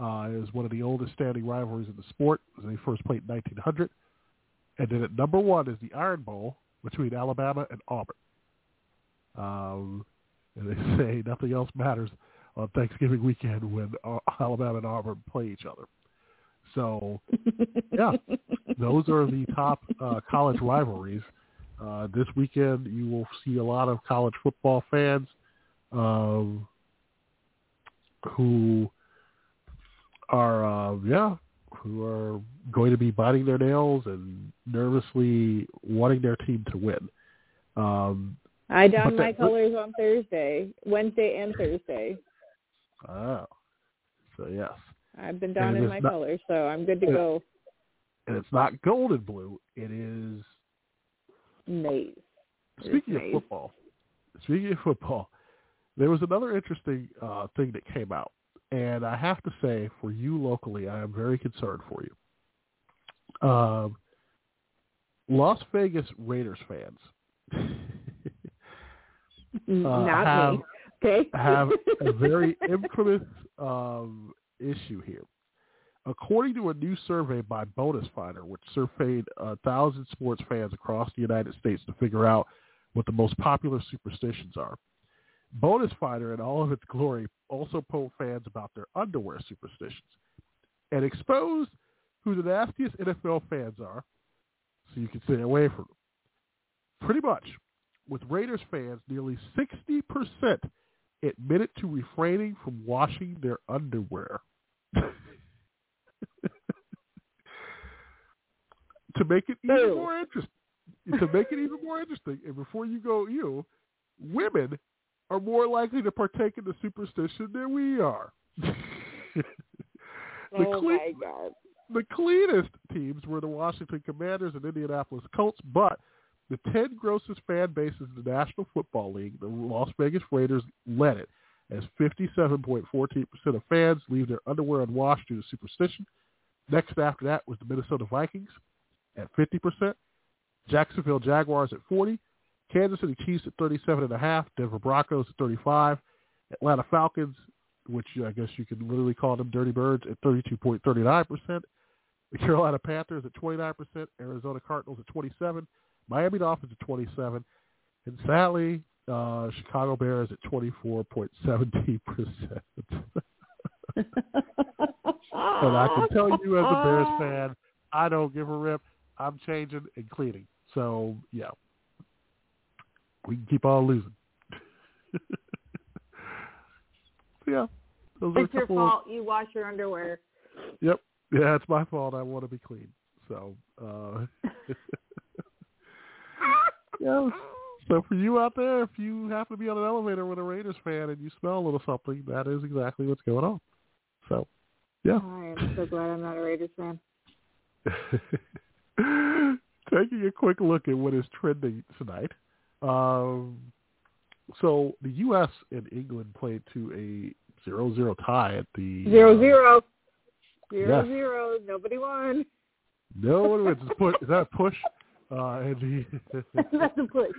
Uh, it was one of the oldest standing rivalries in the sport. They first played in 1900. And then at number one is the Iron Bowl between Alabama and Auburn. Um, and they [laughs] say nothing else matters on Thanksgiving weekend when uh, [laughs] Alabama and Auburn play each other. So, [laughs] yeah, those are the top uh, college rivalries. Uh, this weekend, you will see a lot of college football fans um, who are, uh, yeah, who are going to be biting their nails and nervously wanting their team to win. Um, I donned my colors on Thursday, Wednesday and Thursday. Oh, so yes, I've been donning my not- colors, so I'm good to Yeah. go. and it's not gold and blue. It is Maize. Speaking of football, speaking of football, there was another interesting uh, thing that came out, and I have to say, for you locally, I am very concerned for you. Um, Las Vegas Raiders fans [laughs] Not have, me. Okay. have a very infamous um, issue here. According to a new survey by Bonus Finder, which surveyed a thousand sports fans across the United States to figure out what the most popular superstitions are, Bonus Finder, in all of its glory, also polled fans about their underwear superstitions and exposed who the nastiest NFL fans are, so you can stay away from them. Pretty much, with Raiders fans, nearly 60% admitted to refraining from washing their underwear. [laughs] to make it even Ew. more interesting, to make it even more interesting, and before you go, you women are more likely to partake in the superstition than we are. [laughs] the, oh god. the cleanest teams were the Washington Commanders and Indianapolis Colts, but the 10 grossest fan bases in the National Football League, the Las Vegas Raiders led it, as 57.14% of fans leave their underwear unwashed due to superstition. Next after that was the Minnesota Vikings at 50%, Jacksonville Jaguars at 40, Kansas City Chiefs at 37.5, Denver Broncos at 35, Atlanta Falcons, which I guess you could literally call them dirty birds, at 32.39%, the Carolina Panthers at 29%, Arizona Cardinals at 27, Miami Dolphins at 27, and sadly, Uh, Chicago Bears at twenty four point seventeen percent. [laughs] And I can tell you as a Bears [laughs] fan, I don't give a rip. I'm changing and cleaning. So yeah, we can keep on losing. [laughs] yeah, It's your fault. You wash your underwear. Yep. Yeah, it's my fault. I want to be clean. So, uh, yeah. So for you out there, if you happen to be on an elevator with a Raiders fan and you smell a little something, that is exactly what's going on. So, yeah. I am so glad I'm not a Raiders fan. [laughs] Taking a quick look at what is trending tonight. Um, so the U.S. and England played to a zero-zero tie at the Zero uh, zero. Zero yes. zero. Nobody won. No one wins. Is push- is that a push? Uh, and the, [laughs] [laughs] That's a push.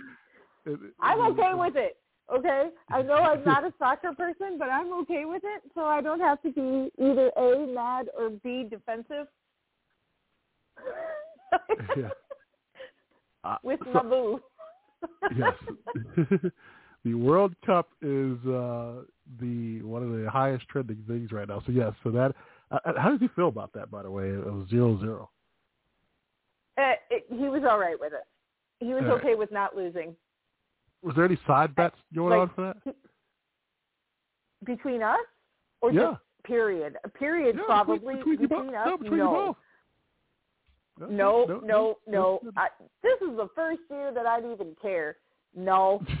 I'm okay with it. Okay, I know I'm [laughs] not a soccer person, but I'm okay with it, so I don't have to be either a mad or b defensive. yeah. Uh, with so- my boo. yes. the World Cup is uh, the one of the highest trending things right now. So yes, so that. Uh, uh, how does he feel about that? By the way, it was zero zero. Uh, it, he was all right with it. He was All right. okay with not losing. Was there any side bets going Like, on for that? Between us, or Yeah. just period? A period Yeah, probably between, both. between us. No, between you no. both. No, no, no. I, this is the first year that I'd even care. No. [laughs]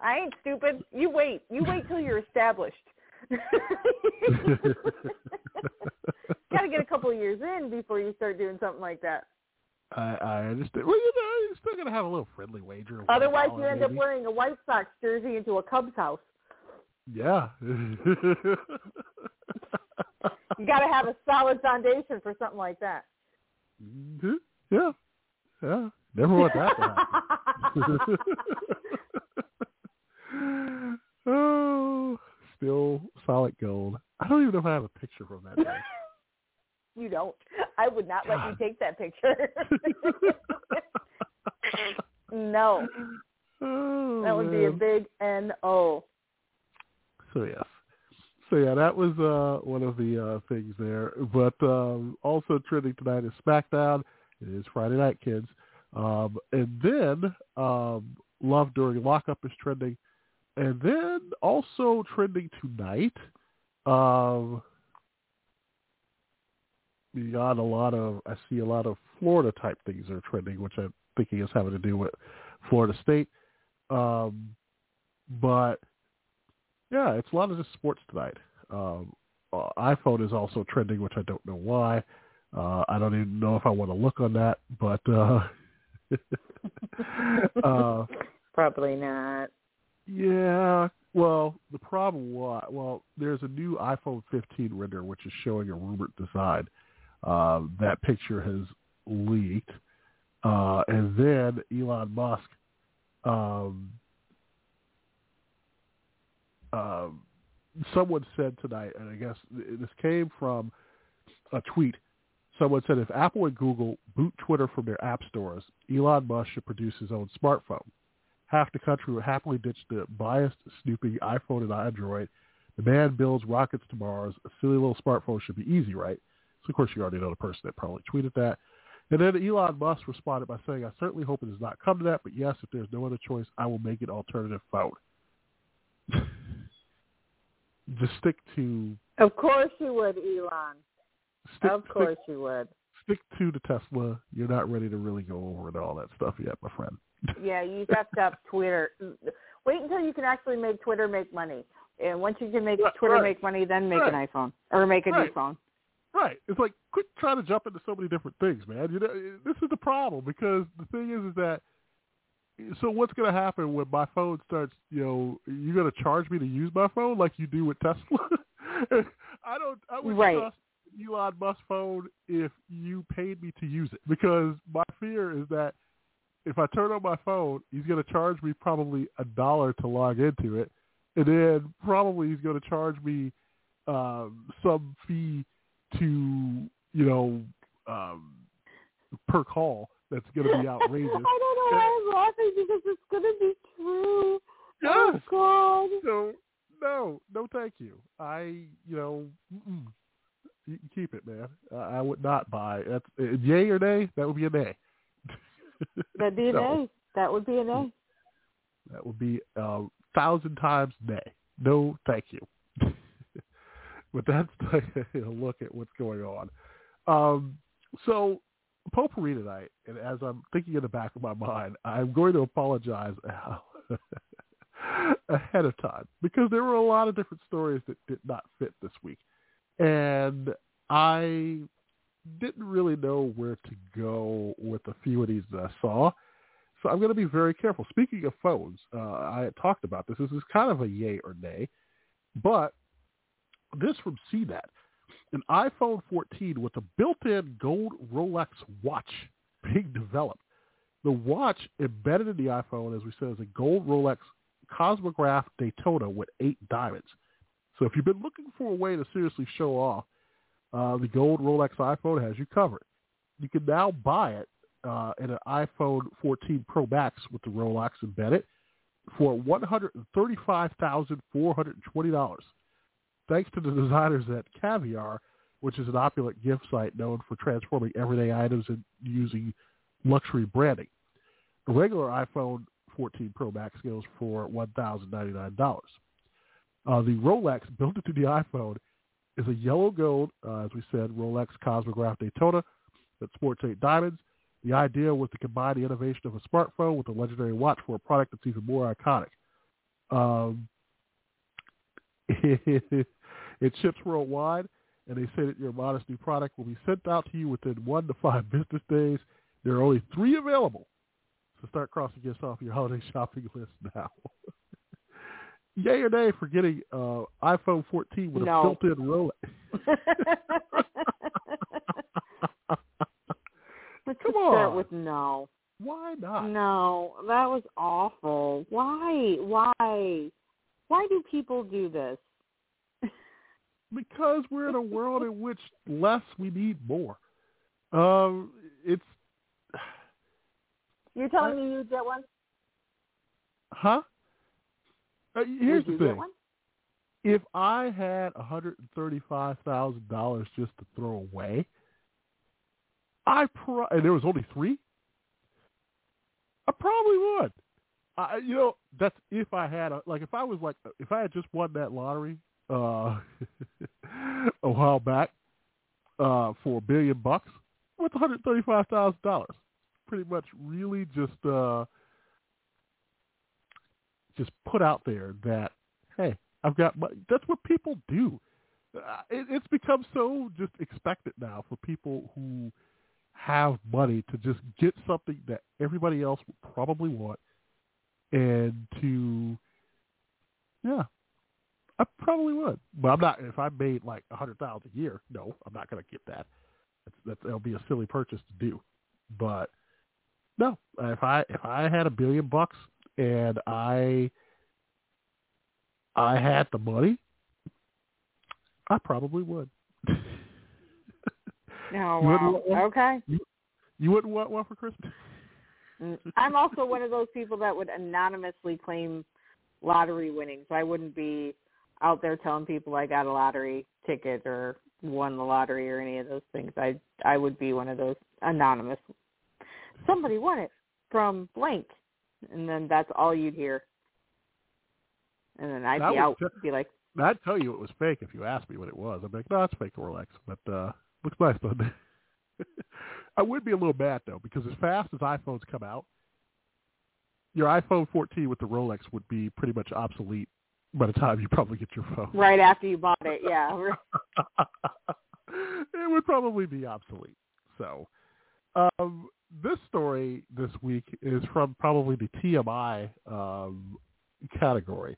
I ain't stupid. You wait. You wait till you're established. [laughs] Got to get a couple of years in before you start doing something like that. I, I understand. Well, you know, you're still gonna have a little friendly wager. Otherwise, you end up wearing a White Sox jersey into a Cubs house. Yeah. You got to have a solid foundation for something like that. Mhm. yeah. Yeah. Never want that to happen. [laughs] [laughs] oh, still solid gold. I don't even know if I have a picture from that day. [laughs] You don't. I would not let you take that picture. [laughs] no, Oh, that would be a big N O. So yes. So yeah, that was uh, one of the uh, things there. But um, also trending tonight is SmackDown. It is Friday night, kids. Um, and then um, Love During Lockup is trending. And then also trending tonight, um, you got a lot of, I see a lot of Florida type things are trending, which I'm thinking is having to do with Florida State. Um, but yeah, it's a lot of just sports tonight. Um, uh, iPhone is also trending, which I don't know why. Uh, I don't even know if I want to look on that, but uh, [laughs] uh, [laughs] Probably not. Yeah. Well, the problem was, well, there's a new iPhone 15 render which is showing a rumored design. Uh, that picture has leaked, uh, and then Elon Musk um, um, someone said tonight, and I guess this came from a tweet. Someone said if Apple and Google boot Twitter from their app stores, Elon Musk should produce his own smartphone. Half the country would happily ditch the biased, snoopy iPhone and Android. The man builds rockets to Mars. A silly little smartphone should be easy, right? So, of course, you already know the person that probably tweeted that. And then Elon Musk responded by saying, I certainly hope it does not come to that, but yes, if there's no other choice, I will make an alternative phone. [laughs] Just stick to Of course you would, Elon. stick, Of course you would. stick, stick to the Tesla. You're not ready to really go over and all that stuff yet, my friend. Yeah, you effed up Twitter. Wait until you can actually make Twitter make money. And once you can make Right, Twitter right. make money, then make Right. an iPhone or make a new phone. Right. It's like quit trying to jump into so many different things, man. You know, this is the problem because the thing is, is that so what's going to happen when my phone starts? You know, you're going to charge me to use my phone like you do with Tesla. [laughs] I don't. I would Right. trust Elon Musk phone if you paid me to use it because my fear is that if I turn on my phone, he's going to charge me probably a dollar to log into it, and then probably he's going to charge me um, some fee to you know um, per call that's going to be outrageous. [laughs] I don't know why I'm laughing because it's going to be true. [laughs] Yes. Oh God. So no, no, thank you. I, you know, you can keep it, man. Uh, I would not buy. That's uh, yay or nay. That would be a nay. That'd be an No. A. That would be an A. That would be a thousand times nay. No, thank you. [laughs] but that's [laughs] a look at what's going on. Um, so potpourri tonight, and as I'm thinking in the back of my mind, I'm going to apologize [laughs] ahead of time because there were a lot of different stories that did not fit this week, and I didn't really know where to go with a few of these that I saw. So I'm going to be very careful. Speaking of phones, uh, I had talked about this. This is kind of a yay or nay, but this from CNET, an iPhone 14 with a built-in gold Rolex watch being developed. The watch embedded in the iPhone, as we said, is a gold Rolex Cosmograph Daytona with eight diamonds. So if you've been looking for a way to seriously show off, uh, the gold Rolex iPhone has you covered. You can now buy it uh, in an iPhone 14 Pro Max with the Rolex embedded for $135,420. Thanks to the designers at Caviar, which is an opulent gift site known for transforming everyday items and using luxury branding. The regular iPhone 14 Pro Max goes for $1,099. Uh, the Rolex built into the iPhone is a yellow gold, uh, as we said, Rolex Cosmograph Daytona that sports eight diamonds. The idea was to combine the innovation of a smartphone with a legendary watch for a product that's even more iconic. Um, [laughs] it ships worldwide, and they say that your modest new product will be sent out to you within one to five [laughs] business days. There are only three available, so start crossing this off your holiday [laughs] shopping list now. Yay or nay for getting uh, iPhone 14 with No. a built-in Rolex? [laughs] [laughs] Let's Come just start with no. Why not? No, that was awful. Why? Why? Why do people do this? Because we're in a world in which less we need more. Um, it's You're telling me you'd get one? huh? Uh, here's the thing: if I had a hundred and thirty-five thousand dollars just to throw away, I pro- and there was only three. I probably would. I, you know, that's if I had a like if I was like if I had just won that lottery uh [laughs] a while back uh for a billion bucks with one hundred thirty-five thousand dollars, pretty much really just uh just put out there that hey, I've got money. That's what people do. Uh, it, it's become so just expected now for people who have money to just get something that everybody else would probably want and to yeah i probably would but i'm not if i made like a hundred thousand a year no i'm not going to get that that's, that's that'll be a silly purchase to do but no if i if i had a billion bucks and i i had the money i probably would No, [laughs] You wow. want? Okay. you wouldn't want one for christmas Mm. I'm also one of those people that would anonymously claim lottery winnings. I wouldn't be out there telling people I got a lottery ticket or won the lottery or any of those things. I I would be one of those anonymous. Somebody won it from blank, and then that's all you'd hear. And then I'd That be out, ju- be like, I'd tell you it was fake if you asked me what it was. I'd be like, no, it's fake Rolex, but uh looks nice, doesn't? [laughs] I would be a little mad though, because as fast as iPhones come out, your iPhone 14 with the Rolex would be pretty much obsolete by the time you probably get your phone. right after you bought it, yeah. [laughs] [laughs] it would probably be obsolete. So, um, this story this week is from probably the TMI um, category,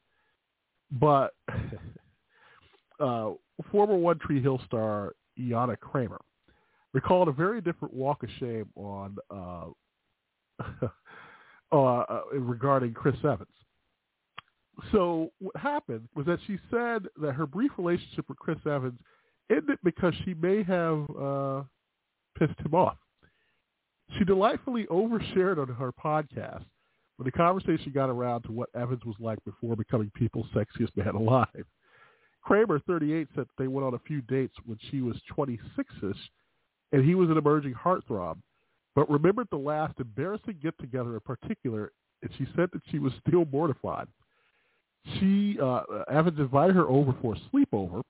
but [laughs] uh, former One Tree Hill star Jana Kramer recalled a very different walk of shame on uh, [laughs] uh, uh, regarding Chris Evans. So what happened was that she said that her brief relationship with Chris Evans ended because she may have uh, pissed him off. She delightfully overshared on her podcast when the conversation got around to what Evans was like before becoming people's sexiest man alive. Kramer, 38, said they went on a few dates when she was 26ish, and he was an emerging heartthrob, but remembered the last embarrassing get-together in particular, and she said that she was still mortified. She, uh, Evans invited her over for a sleepover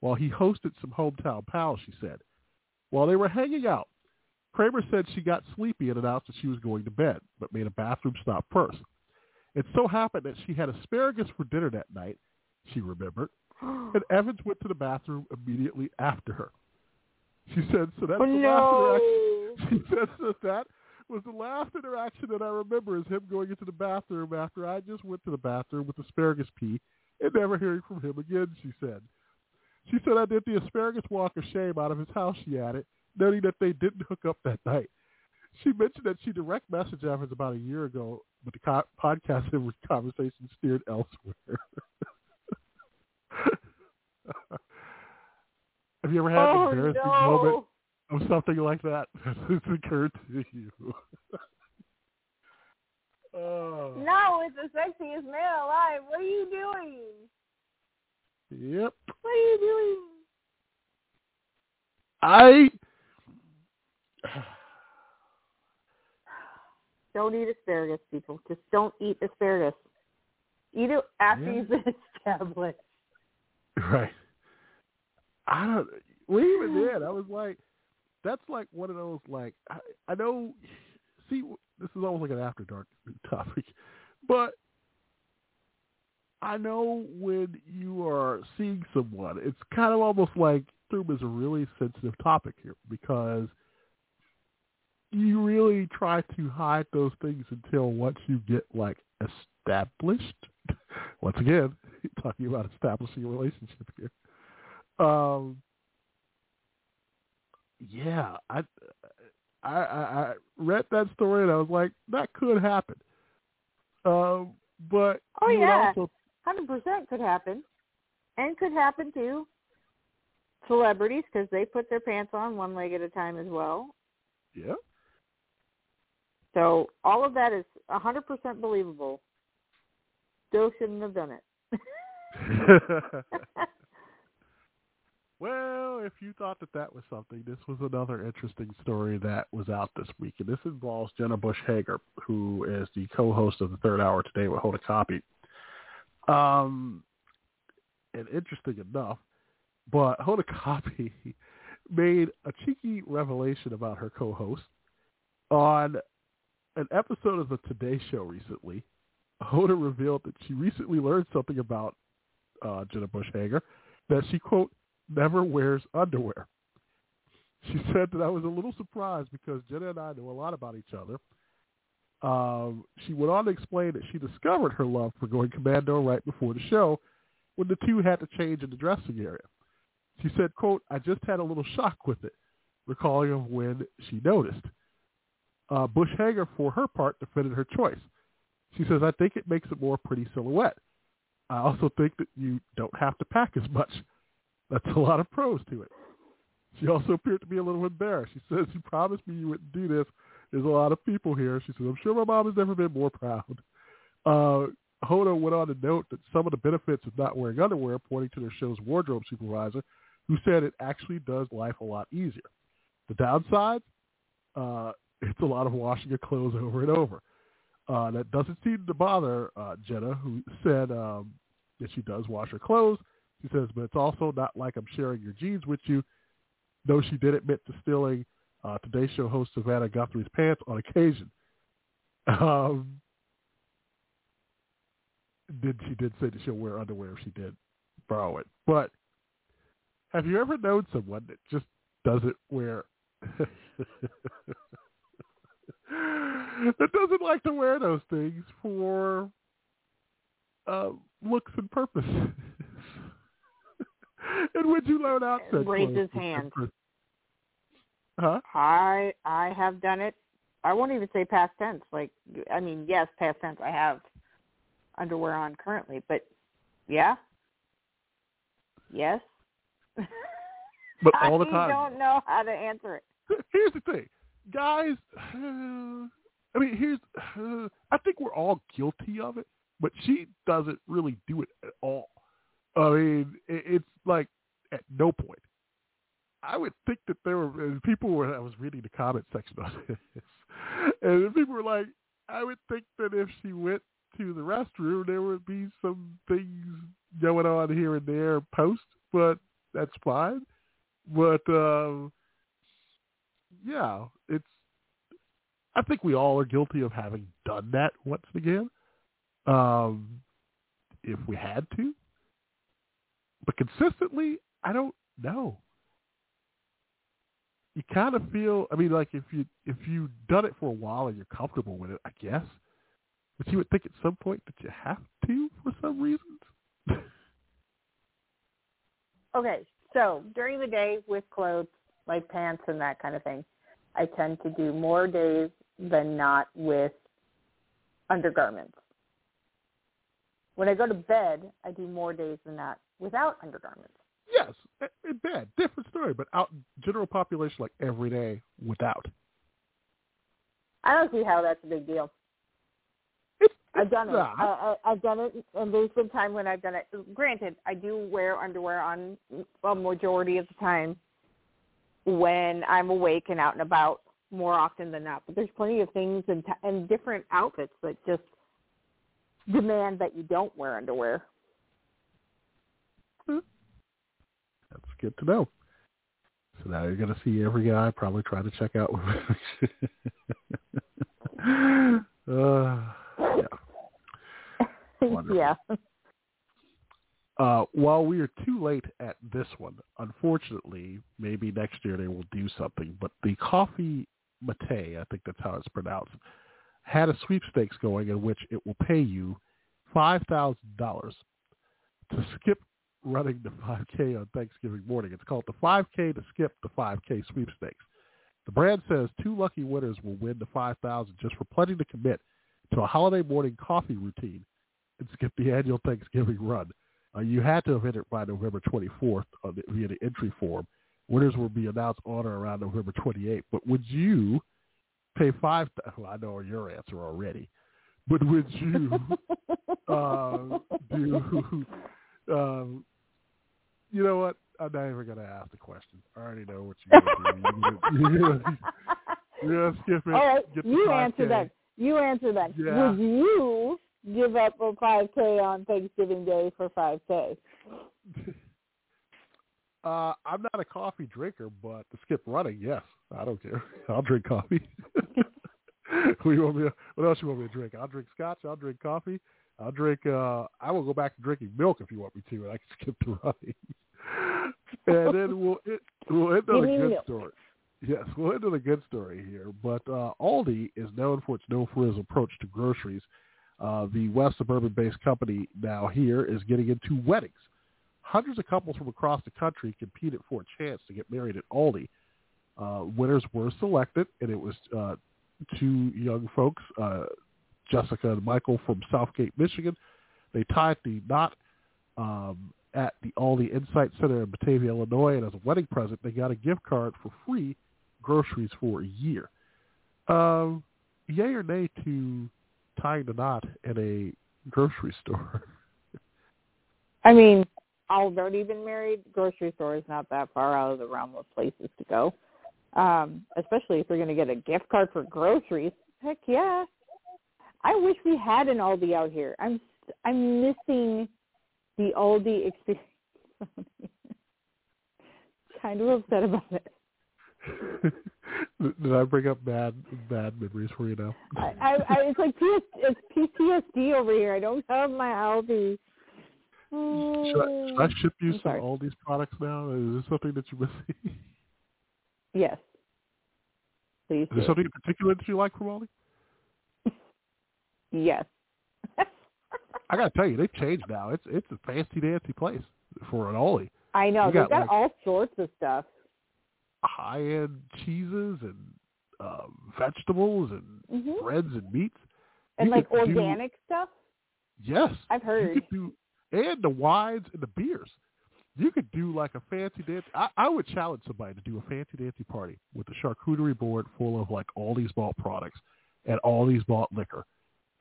while he hosted some hometown pals, she said. While they were hanging out, Kramer said she got sleepy and announced that she was going to bed, but made a bathroom stop first. It so happened that she had asparagus for dinner that night, she remembered, and [gasps] Evans went to the bathroom immediately after her. She said, so that's Oh, the no. last interaction. [laughs] She said that that was the last interaction that I remember is him going into the bathroom after I just went to the bathroom with asparagus pea and never hearing from him again, she said. She said I did the asparagus walk of shame out of his house, she added, noting that they didn't hook up that night. She mentioned that she direct messaged Evans about a year ago, but the co- podcast [laughs] conversation steered elsewhere. [laughs] Have you ever had oh an embarrassing moment of something like that [laughs] that's occurred to you? oh. No, it's the sexiest man alive. What are you doing? Yep. What are you doing? I Don't eat asparagus, people. Just don't eat asparagus. Eat it after Yeah. you've been [laughs] established. right. I don't. Well, even then, I was like, that's like one of those like I, I know. See, this is almost like an after dark [laughs] topic, but I know when you are seeing someone, it's kind of almost like Throom is a really sensitive topic here because you really try to hide those things until once you get like established. [laughs] Once again, [laughs] talking about establishing a relationship here. Um, yeah, I, I, I read that story and I was like, that could happen. Um, but Oh, yeah. Hundred percent could happen, and could happen to celebrities because they put their pants on one leg at a time as well. yeah, So all of that is a hundred percent believable. Still shouldn't have done it. [laughs] [laughs] well, if you thought that that was something, this was another interesting story that was out this week, and this involves Jenna Bush Hager, who is the co-host of the Third Hour today with Hoda Kotb. Um, and interesting enough, but Hoda Kotb [laughs] made a cheeky revelation about her co-host on an episode of the Today Show recently. Hoda revealed that she recently learned something about uh, Jenna Bush Hager that she quote never wears underwear. She said that I was a little surprised because Jenna and I know a lot about each other. Um, she went on to explain that she discovered her love for going commando right before the show when the two had to change in the dressing area. She said, quote, I just had a little shock with it, recalling of when she noticed. Uh, Bush Hager, for her part, defended her choice. She says, I think it makes a more pretty silhouette. I also think that you don't have to pack as much. That's a lot of pros to it. She also appeared to be a little embarrassed. She says, you promised me you wouldn't do this. There's a lot of people here. She says, I'm sure my mom has never been more proud. Uh, went on to note that some of the benefits of not wearing underwear, pointing to their show's wardrobe supervisor, who said it actually does life a lot easier. The downside, uh, it's a lot of washing your clothes over and over. Uh, that doesn't seem to bother uh, Jenna, who said um, that she does wash her clothes. She says, but it's also not like I'm sharing your jeans with you. Though she did admit to stealing uh, Today Show host Savannah Guthrie's pants on occasion. Um, did she did say that she'll wear underwear if she did borrow it. But have you ever known someone that just doesn't wear [laughs] that doesn't like to wear those things for uh, looks and purpose? [laughs] and would you learn out such Raise his hand. Huh? I I have done it. I won't even say past tense. Like I mean, yes, past tense. I have underwear on currently, but yeah, yes. But [laughs] all the time. I don't know how to answer it. Here's the thing. Guys, [sighs] I mean, here's, [sighs] I think we're all guilty of it, but she doesn't really do it at all. I mean, it, it's like at no point. I would think that there were people were. I was reading the comment section on [laughs] this, and people were like, I would think that if she went to the restroom, there would be some things going on here and there post, but that's fine. But um, yeah, it's. I think we all are guilty of having done that once again, um, if we had to. But consistently, I don't know. You kind of feel. I mean, like if you if you've done it for a while and you're comfortable with it, I guess. But you would think at some point that you have to for some reasons. [laughs] Okay, so during the day with clothes like pants and that kind of thing, I tend to do more days than not with undergarments. When I go to bed, I do more days than not without undergarments. yes, eh, eh, in bed, different story. But out general population, like every day without. I don't see how that's a big deal. It's, I've done it. I, I, I've done it, and there's been time when I've done it. Granted, I do wear underwear on a majority of the time when I'm awake and out and about more often than not. But there's plenty of things and, t- and different outfits that just demand that you don't wear underwear. That's good to know. So now you're going to see every guy probably try to check out. [laughs] uh, yeah. [laughs] Yeah. Uh, while we are too late at this one, unfortunately, maybe next year they will do something. But the Coffee Mate, I think that's how it's pronounced, had a sweepstakes going in which it will pay you five thousand dollars to skip running the 5K on Thanksgiving morning. It's called the 5K to skip the 5K sweepstakes. The brand says two lucky winners will win the 5000 just for pledging to commit to a holiday morning coffee routine and skip the annual Thanksgiving run. Uh, you had to have entered by November 24th on the, via the entry form. Winners will be announced on or around November 28th. But would you pay five? Well, I know your answer already. But would you [laughs] uh, do? Um, you know what? I'm not even going to ask the question. I already know what you're going to do. You're gonna- You're going to skip it. All right, you answer that. You answer that. Yeah. Would you give up a 5K on Thanksgiving Day for 5K? [laughs] Uh, I'm not a coffee drinker, but to skip running, yes, I don't care. [laughs] I'll drink coffee. [laughs] we want me. To, what else you want me to drink? I'll drink scotch. I'll drink coffee. I'll drink. uh I will go back to drinking milk if you want me to, and I can skip the running. and then we'll it, we'll end on a good milk. story. Yes, we'll end on a good story here. But uh Aldi is known for its no frills approach to groceries. Uh, the West Suburban-based company now here is getting into weddings. Hundreds of couples from across the country competed for a chance to get married at Aldi. Uh, winners were selected, and it was uh, two young folks, uh, Jessica and Michael from Southgate, Michigan. They tied the knot um, at the Aldi Insight Center in Batavia, Illinois, and as a wedding present, they got a gift card for free groceries for a year. Um, yay or nay to tying the knot at a grocery store? I mean, I've already been married. Grocery store is not that far out of the realm of places to go. Um, especially if you're going to get a gift card for groceries. Heck yeah! I wish we had an Aldi out here. I'm I'm missing the Aldi experience. [laughs] kind of upset about it. [laughs] Did I bring up bad bad memories for you now? I, I, I it's like PS, it's PTSD over here. I don't have my Aldi. Should I, should I ship you I'm some these products now? Is this something that you're missing? [laughs] Yes. Please. Is there something in particular that you like from Aldi? [laughs] Yes. I gotta tell you, they've changed now. It's it's a fancy dancy place for an Aldi. I know. You They've got, got like- all sorts of stuff. High end cheeses and um, vegetables and hmm breads and meats. And You like could do- organic stuff. Yes, I've heard. do, and the wines and the beers. you could do like a fancy dance. I, I would challenge somebody to do a fancy dancy party with a charcuterie board full of like all these malt products and all these malt liquor,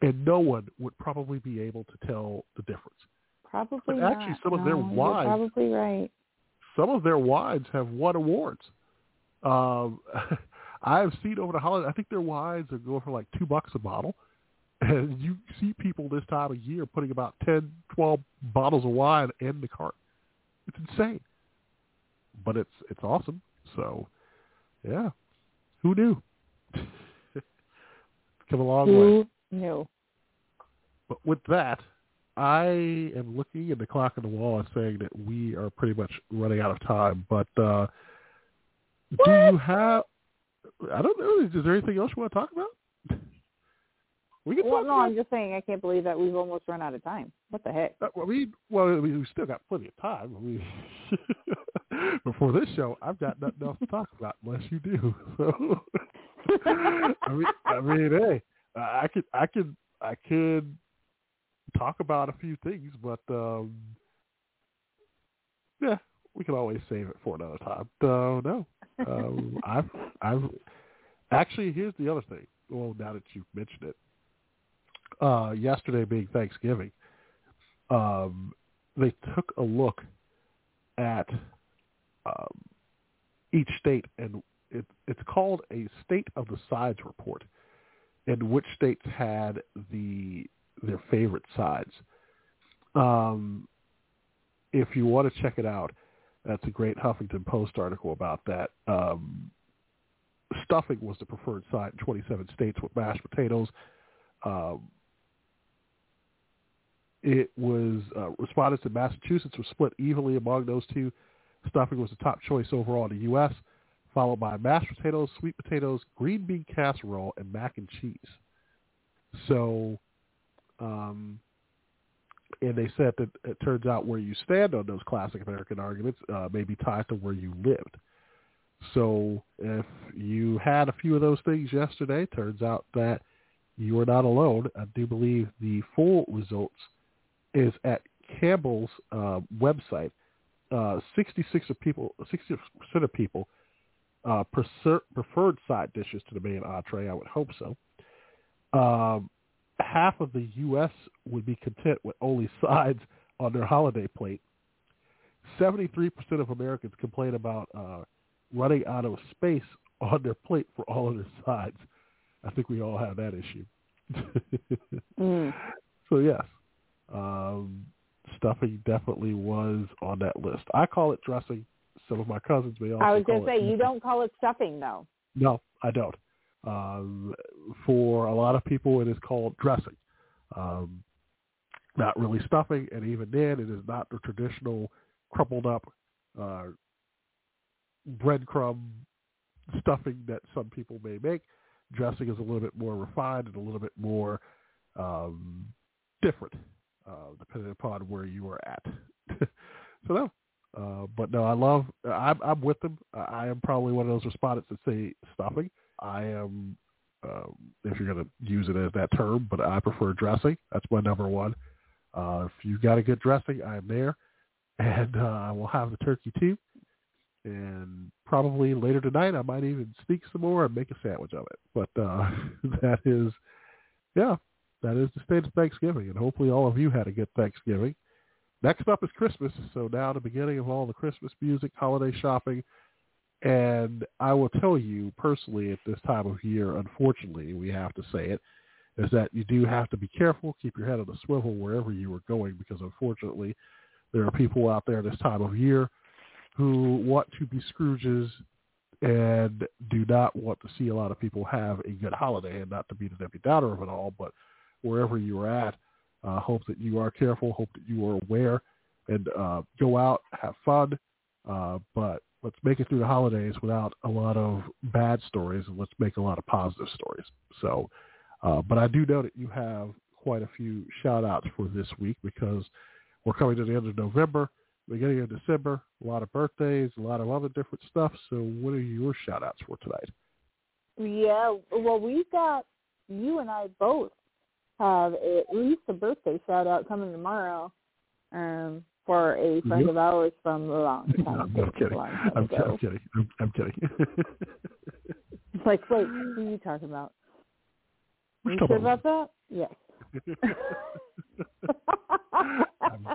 and no one would probably be able to tell the difference. Probably But actually, not. some of their No, wines- Probably right. Some of their wines have won awards. Um, [laughs] I have seen over the holiday. I think their wines are going for like two bucks a bottle, and you see people this time of year putting about ten, twelve bottles of wine in the cart. It's insane, but it's it's awesome. So, yeah, who knew? [laughs] Come a long way. Who knew? But with that, I am looking at the clock on the wall and saying that we are pretty much running out of time. But uh, do you have? I don't know. Is there anything else you want to talk about? We can Well, talk no, about. I'm just saying I can't believe that we've almost run out of time. What the heck? Uh, I mean, well, mean, we still got plenty of time. Mean, [laughs] before this show, I've got nothing else to talk about unless you do. [laughs] So, I mean, I mean, hey, I could, I could, I could talk about a few things, but um yeah, we can always save it for another time. So no, um, I've, I've actually here's the other thing. Well, now that you've mentioned it, uh, yesterday being Thanksgiving, um, they took a look at um, each state, and it, it's called a State of the Sides report, in which states had the their favorite sides. Um, if you want to check it out, that's a great Huffington Post article about that. Um, stuffing was the preferred side in 27 states with mashed potatoes. Um, it was uh, respondents in Massachusetts were split evenly among those two. Stuffing was the top choice overall in the U.S., followed by mashed potatoes, sweet potatoes, green bean casserole, and mac and cheese. So, um, and they said that it turns out where you stand on those classic American arguments uh, may be tied to where you lived. So if you had a few of those things yesterday, turns out that you are not alone. I do believe the full results is at Campbell's uh, website. Uh, 66 of people, 60 percent of people uh, prefer, preferred side dishes to the main entree. I would hope so. Um, half of the U.S. would be content with only sides on their holiday plate. 73% of Americans complain about uh, running out of space [laughs] on their plate for all of their sides. I think we all have that issue. [laughs] Mm. So yes, um, stuffing definitely was on that list. I call it dressing. Some of my cousins may also I was going to it say you don't call it stuffing though. no, I don't. Um, for a lot of people, it is called dressing, um, not really stuffing, and even then, it is not the traditional crumpled up uh, breadcrumb stuffing that some people may make. Dressing is a little bit more refined and a little bit more um, different, uh, depending upon where you are at. [laughs] so no, uh, but no, I love. I'm, I'm with them. I am probably one of those respondents that say stuffing. I am, um, if you're going to use it as that term, but I prefer dressing. That's my number one. Uh, if you got a good dressing, I am there, and uh, I will have the turkey too. And probably later tonight, I might even sneak some more and make a sandwich of it. But uh, [laughs] that is, yeah, that is the state of Thanksgiving, and hopefully all of you had a good Thanksgiving. Next up is Christmas, so now the beginning of all the Christmas music, holiday shopping, and I will tell you personally at this time of year, unfortunately, we have to say it, is that you do have to be careful, keep your head on the swivel wherever you are going, because unfortunately, there are people out there this time of year who want to be Scrooges and do not want to see a lot of people have a good holiday, and not to be the Debbie Downer of it all, but wherever you are at, uh, hope that you are careful, hope that you are aware, and uh, go out, have fun, uh, but let's make it through the holidays without a lot of bad stories, and let's make a lot of positive stories. So, uh, but I do know that you have quite a few shout outs for this week because we're coming to the end of November, beginning of December, a lot of birthdays, a lot of other different stuff. So what are your shout outs for tonight? Yeah, well, we've got you and I both have at least a birthday shout out coming tomorrow. Um, for a friend Yep. of ours from a long [laughs] No, time. I'm kidding. long time I'm. I'm kidding. I'm, I'm kidding. [laughs] It's like, wait, [laughs] who are you talking about? We're you talking sure about that? Yes. I'm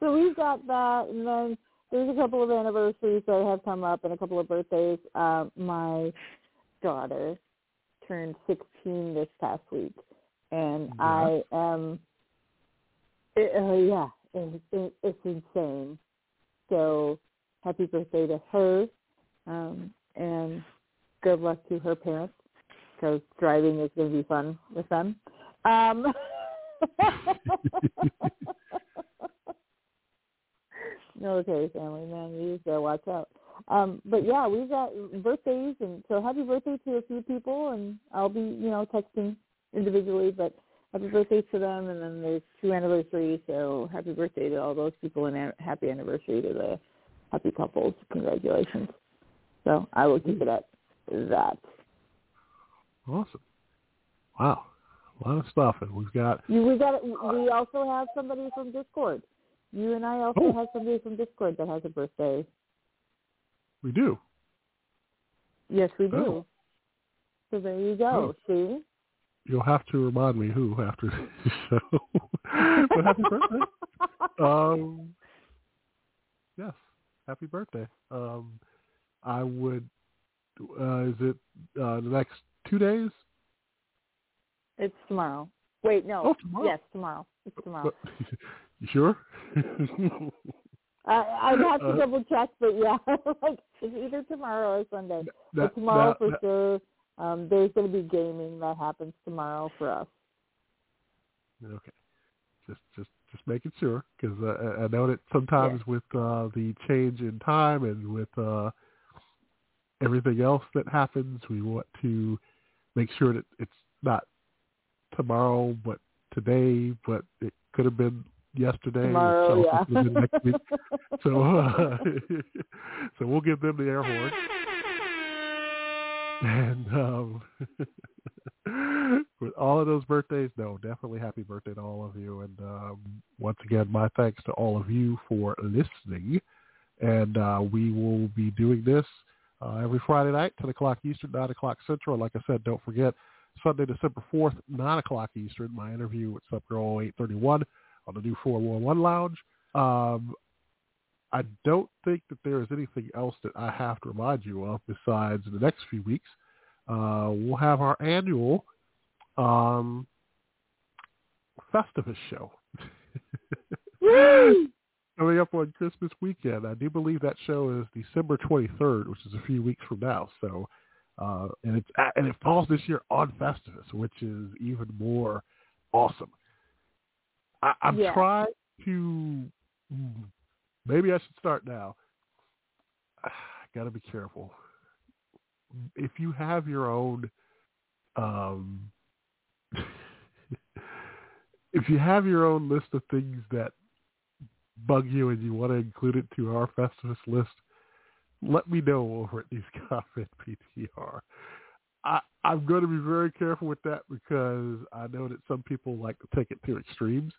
so we've got that, and then there's a couple of anniversaries that have come up, and a couple of birthdays. Uh, my daughter turned 16 this past week, and Yeah. I am, it, uh, yeah, it, it's insane. So happy birthday to her, um, and good luck to her parents because driving is going to be fun with them. Um, [laughs] military family, man. You gotta watch out. Um, but yeah, we've got birthdays, and so happy birthday to a few people, and I'll be, you know, texting individually, but happy birthday to them, and then there's two anniversaries, so happy birthday to all those people, and happy anniversary to the happy couples. Congratulations. So I will keep it at that. Awesome. Wow. A lot of stuff. And we've got, we got. We also have somebody from Discord. You and I also Oh. have somebody from Discord that has a birthday. we do. Yes, we do. Oh. So there you go. Oh. See? You'll have to remind me who after the [laughs] show. [laughs] but happy birthday. Um, yes, happy birthday. Um, I would. Uh, is it uh, the next two days? It's tomorrow. Wait, no. Oh, tomorrow. Yes, tomorrow. It's tomorrow. [laughs] you sure? I I'd have to Uh, double check, but yeah, like it's either tomorrow or Sunday. That- but tomorrow that- for that- sure. Um, there's going to be gaming that happens tomorrow for us. Okay. Just just just making sure because uh, I- know that sometimes with uh, the change in time and with uh, everything else that happens, we want to make sure that it's not tomorrow, but today, but it could have been yesterday. Tomorrow, so [laughs] yeah. it could have been next week. [laughs] So uh, [laughs] so we'll give them the air horn. [laughs] And um, [laughs] with all of those birthdays, no, definitely happy birthday to all of you. And um, once again, my thanks to all of you for listening. And uh, we will be doing this uh, every Friday night, 10 o'clock Eastern, 9 o'clock Central. Like I said, don't forget, Sunday, December 4th, 9 o'clock Eastern, my interview with Subgirl 831 on the new 411 Lounge. Um, I don't think that there is anything else that I have to remind you of besides in the next few weeks. Uh, we'll have our annual um, Festivus show [laughs] coming up on Christmas weekend. I do believe that show is December 23rd, which is a few weeks from now. So, uh, and it's and it falls this year on Festivus, which is even more awesome. I, I'm Yeah. trying to. Maybe I should start now. [sighs] I got to be careful. If you have your own, um, [laughs] if you have your own list of things that bug you and you want to include it to our Festivus list, let me know over at News [laughs] Comment BTR. I, I'm going to be very careful with that because I know that some people like to take it to extremes.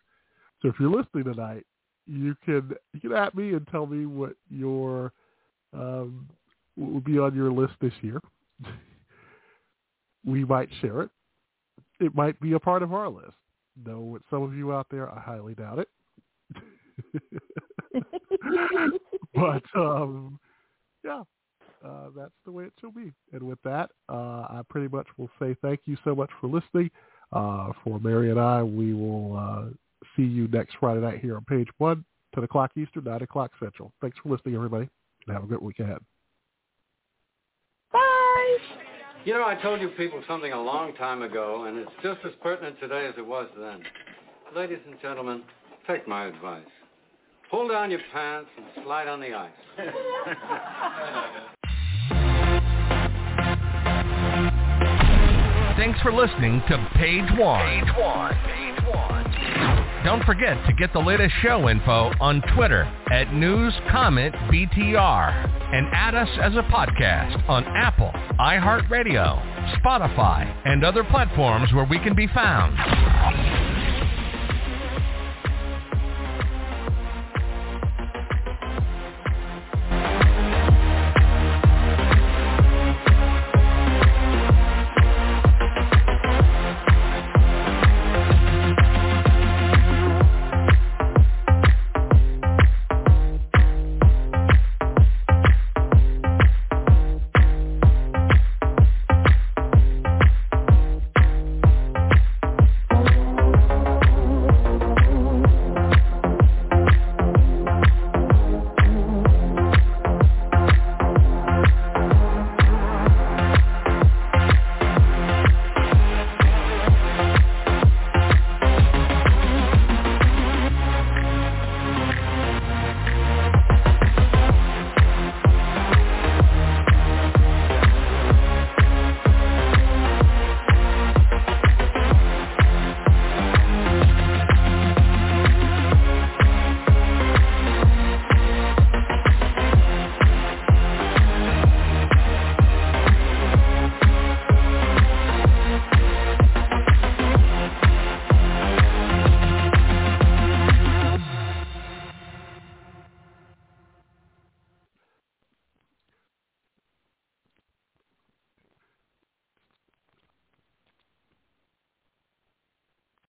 So if you're listening tonight, you can you can at me and tell me what your um, what will be on your list this year. [laughs] we might share it. It might be a part of our list. Though with some of you out there, I highly doubt it. [laughs] but um, yeah, uh, that's the way it shall be. And with that, uh, I pretty much will say thank you so much for listening. Uh, for Mary and I, we will uh, see you next Friday night here on page one, 10 o'clock Eastern, 9 o'clock Central. Thanks for listening, everybody, and have a good week ahead. Bye. You know, I told you people something a long time ago, and it's just as pertinent today as it was then. Ladies and gentlemen, take my advice. Pull down your pants and slide on the ice. Thanks for listening to Page One. Page One. Page One. Don't forget to get the latest show info on Twitter at News Comment BTR and add us as a podcast on Apple, iHeartRadio, Spotify, and other platforms where we can be found.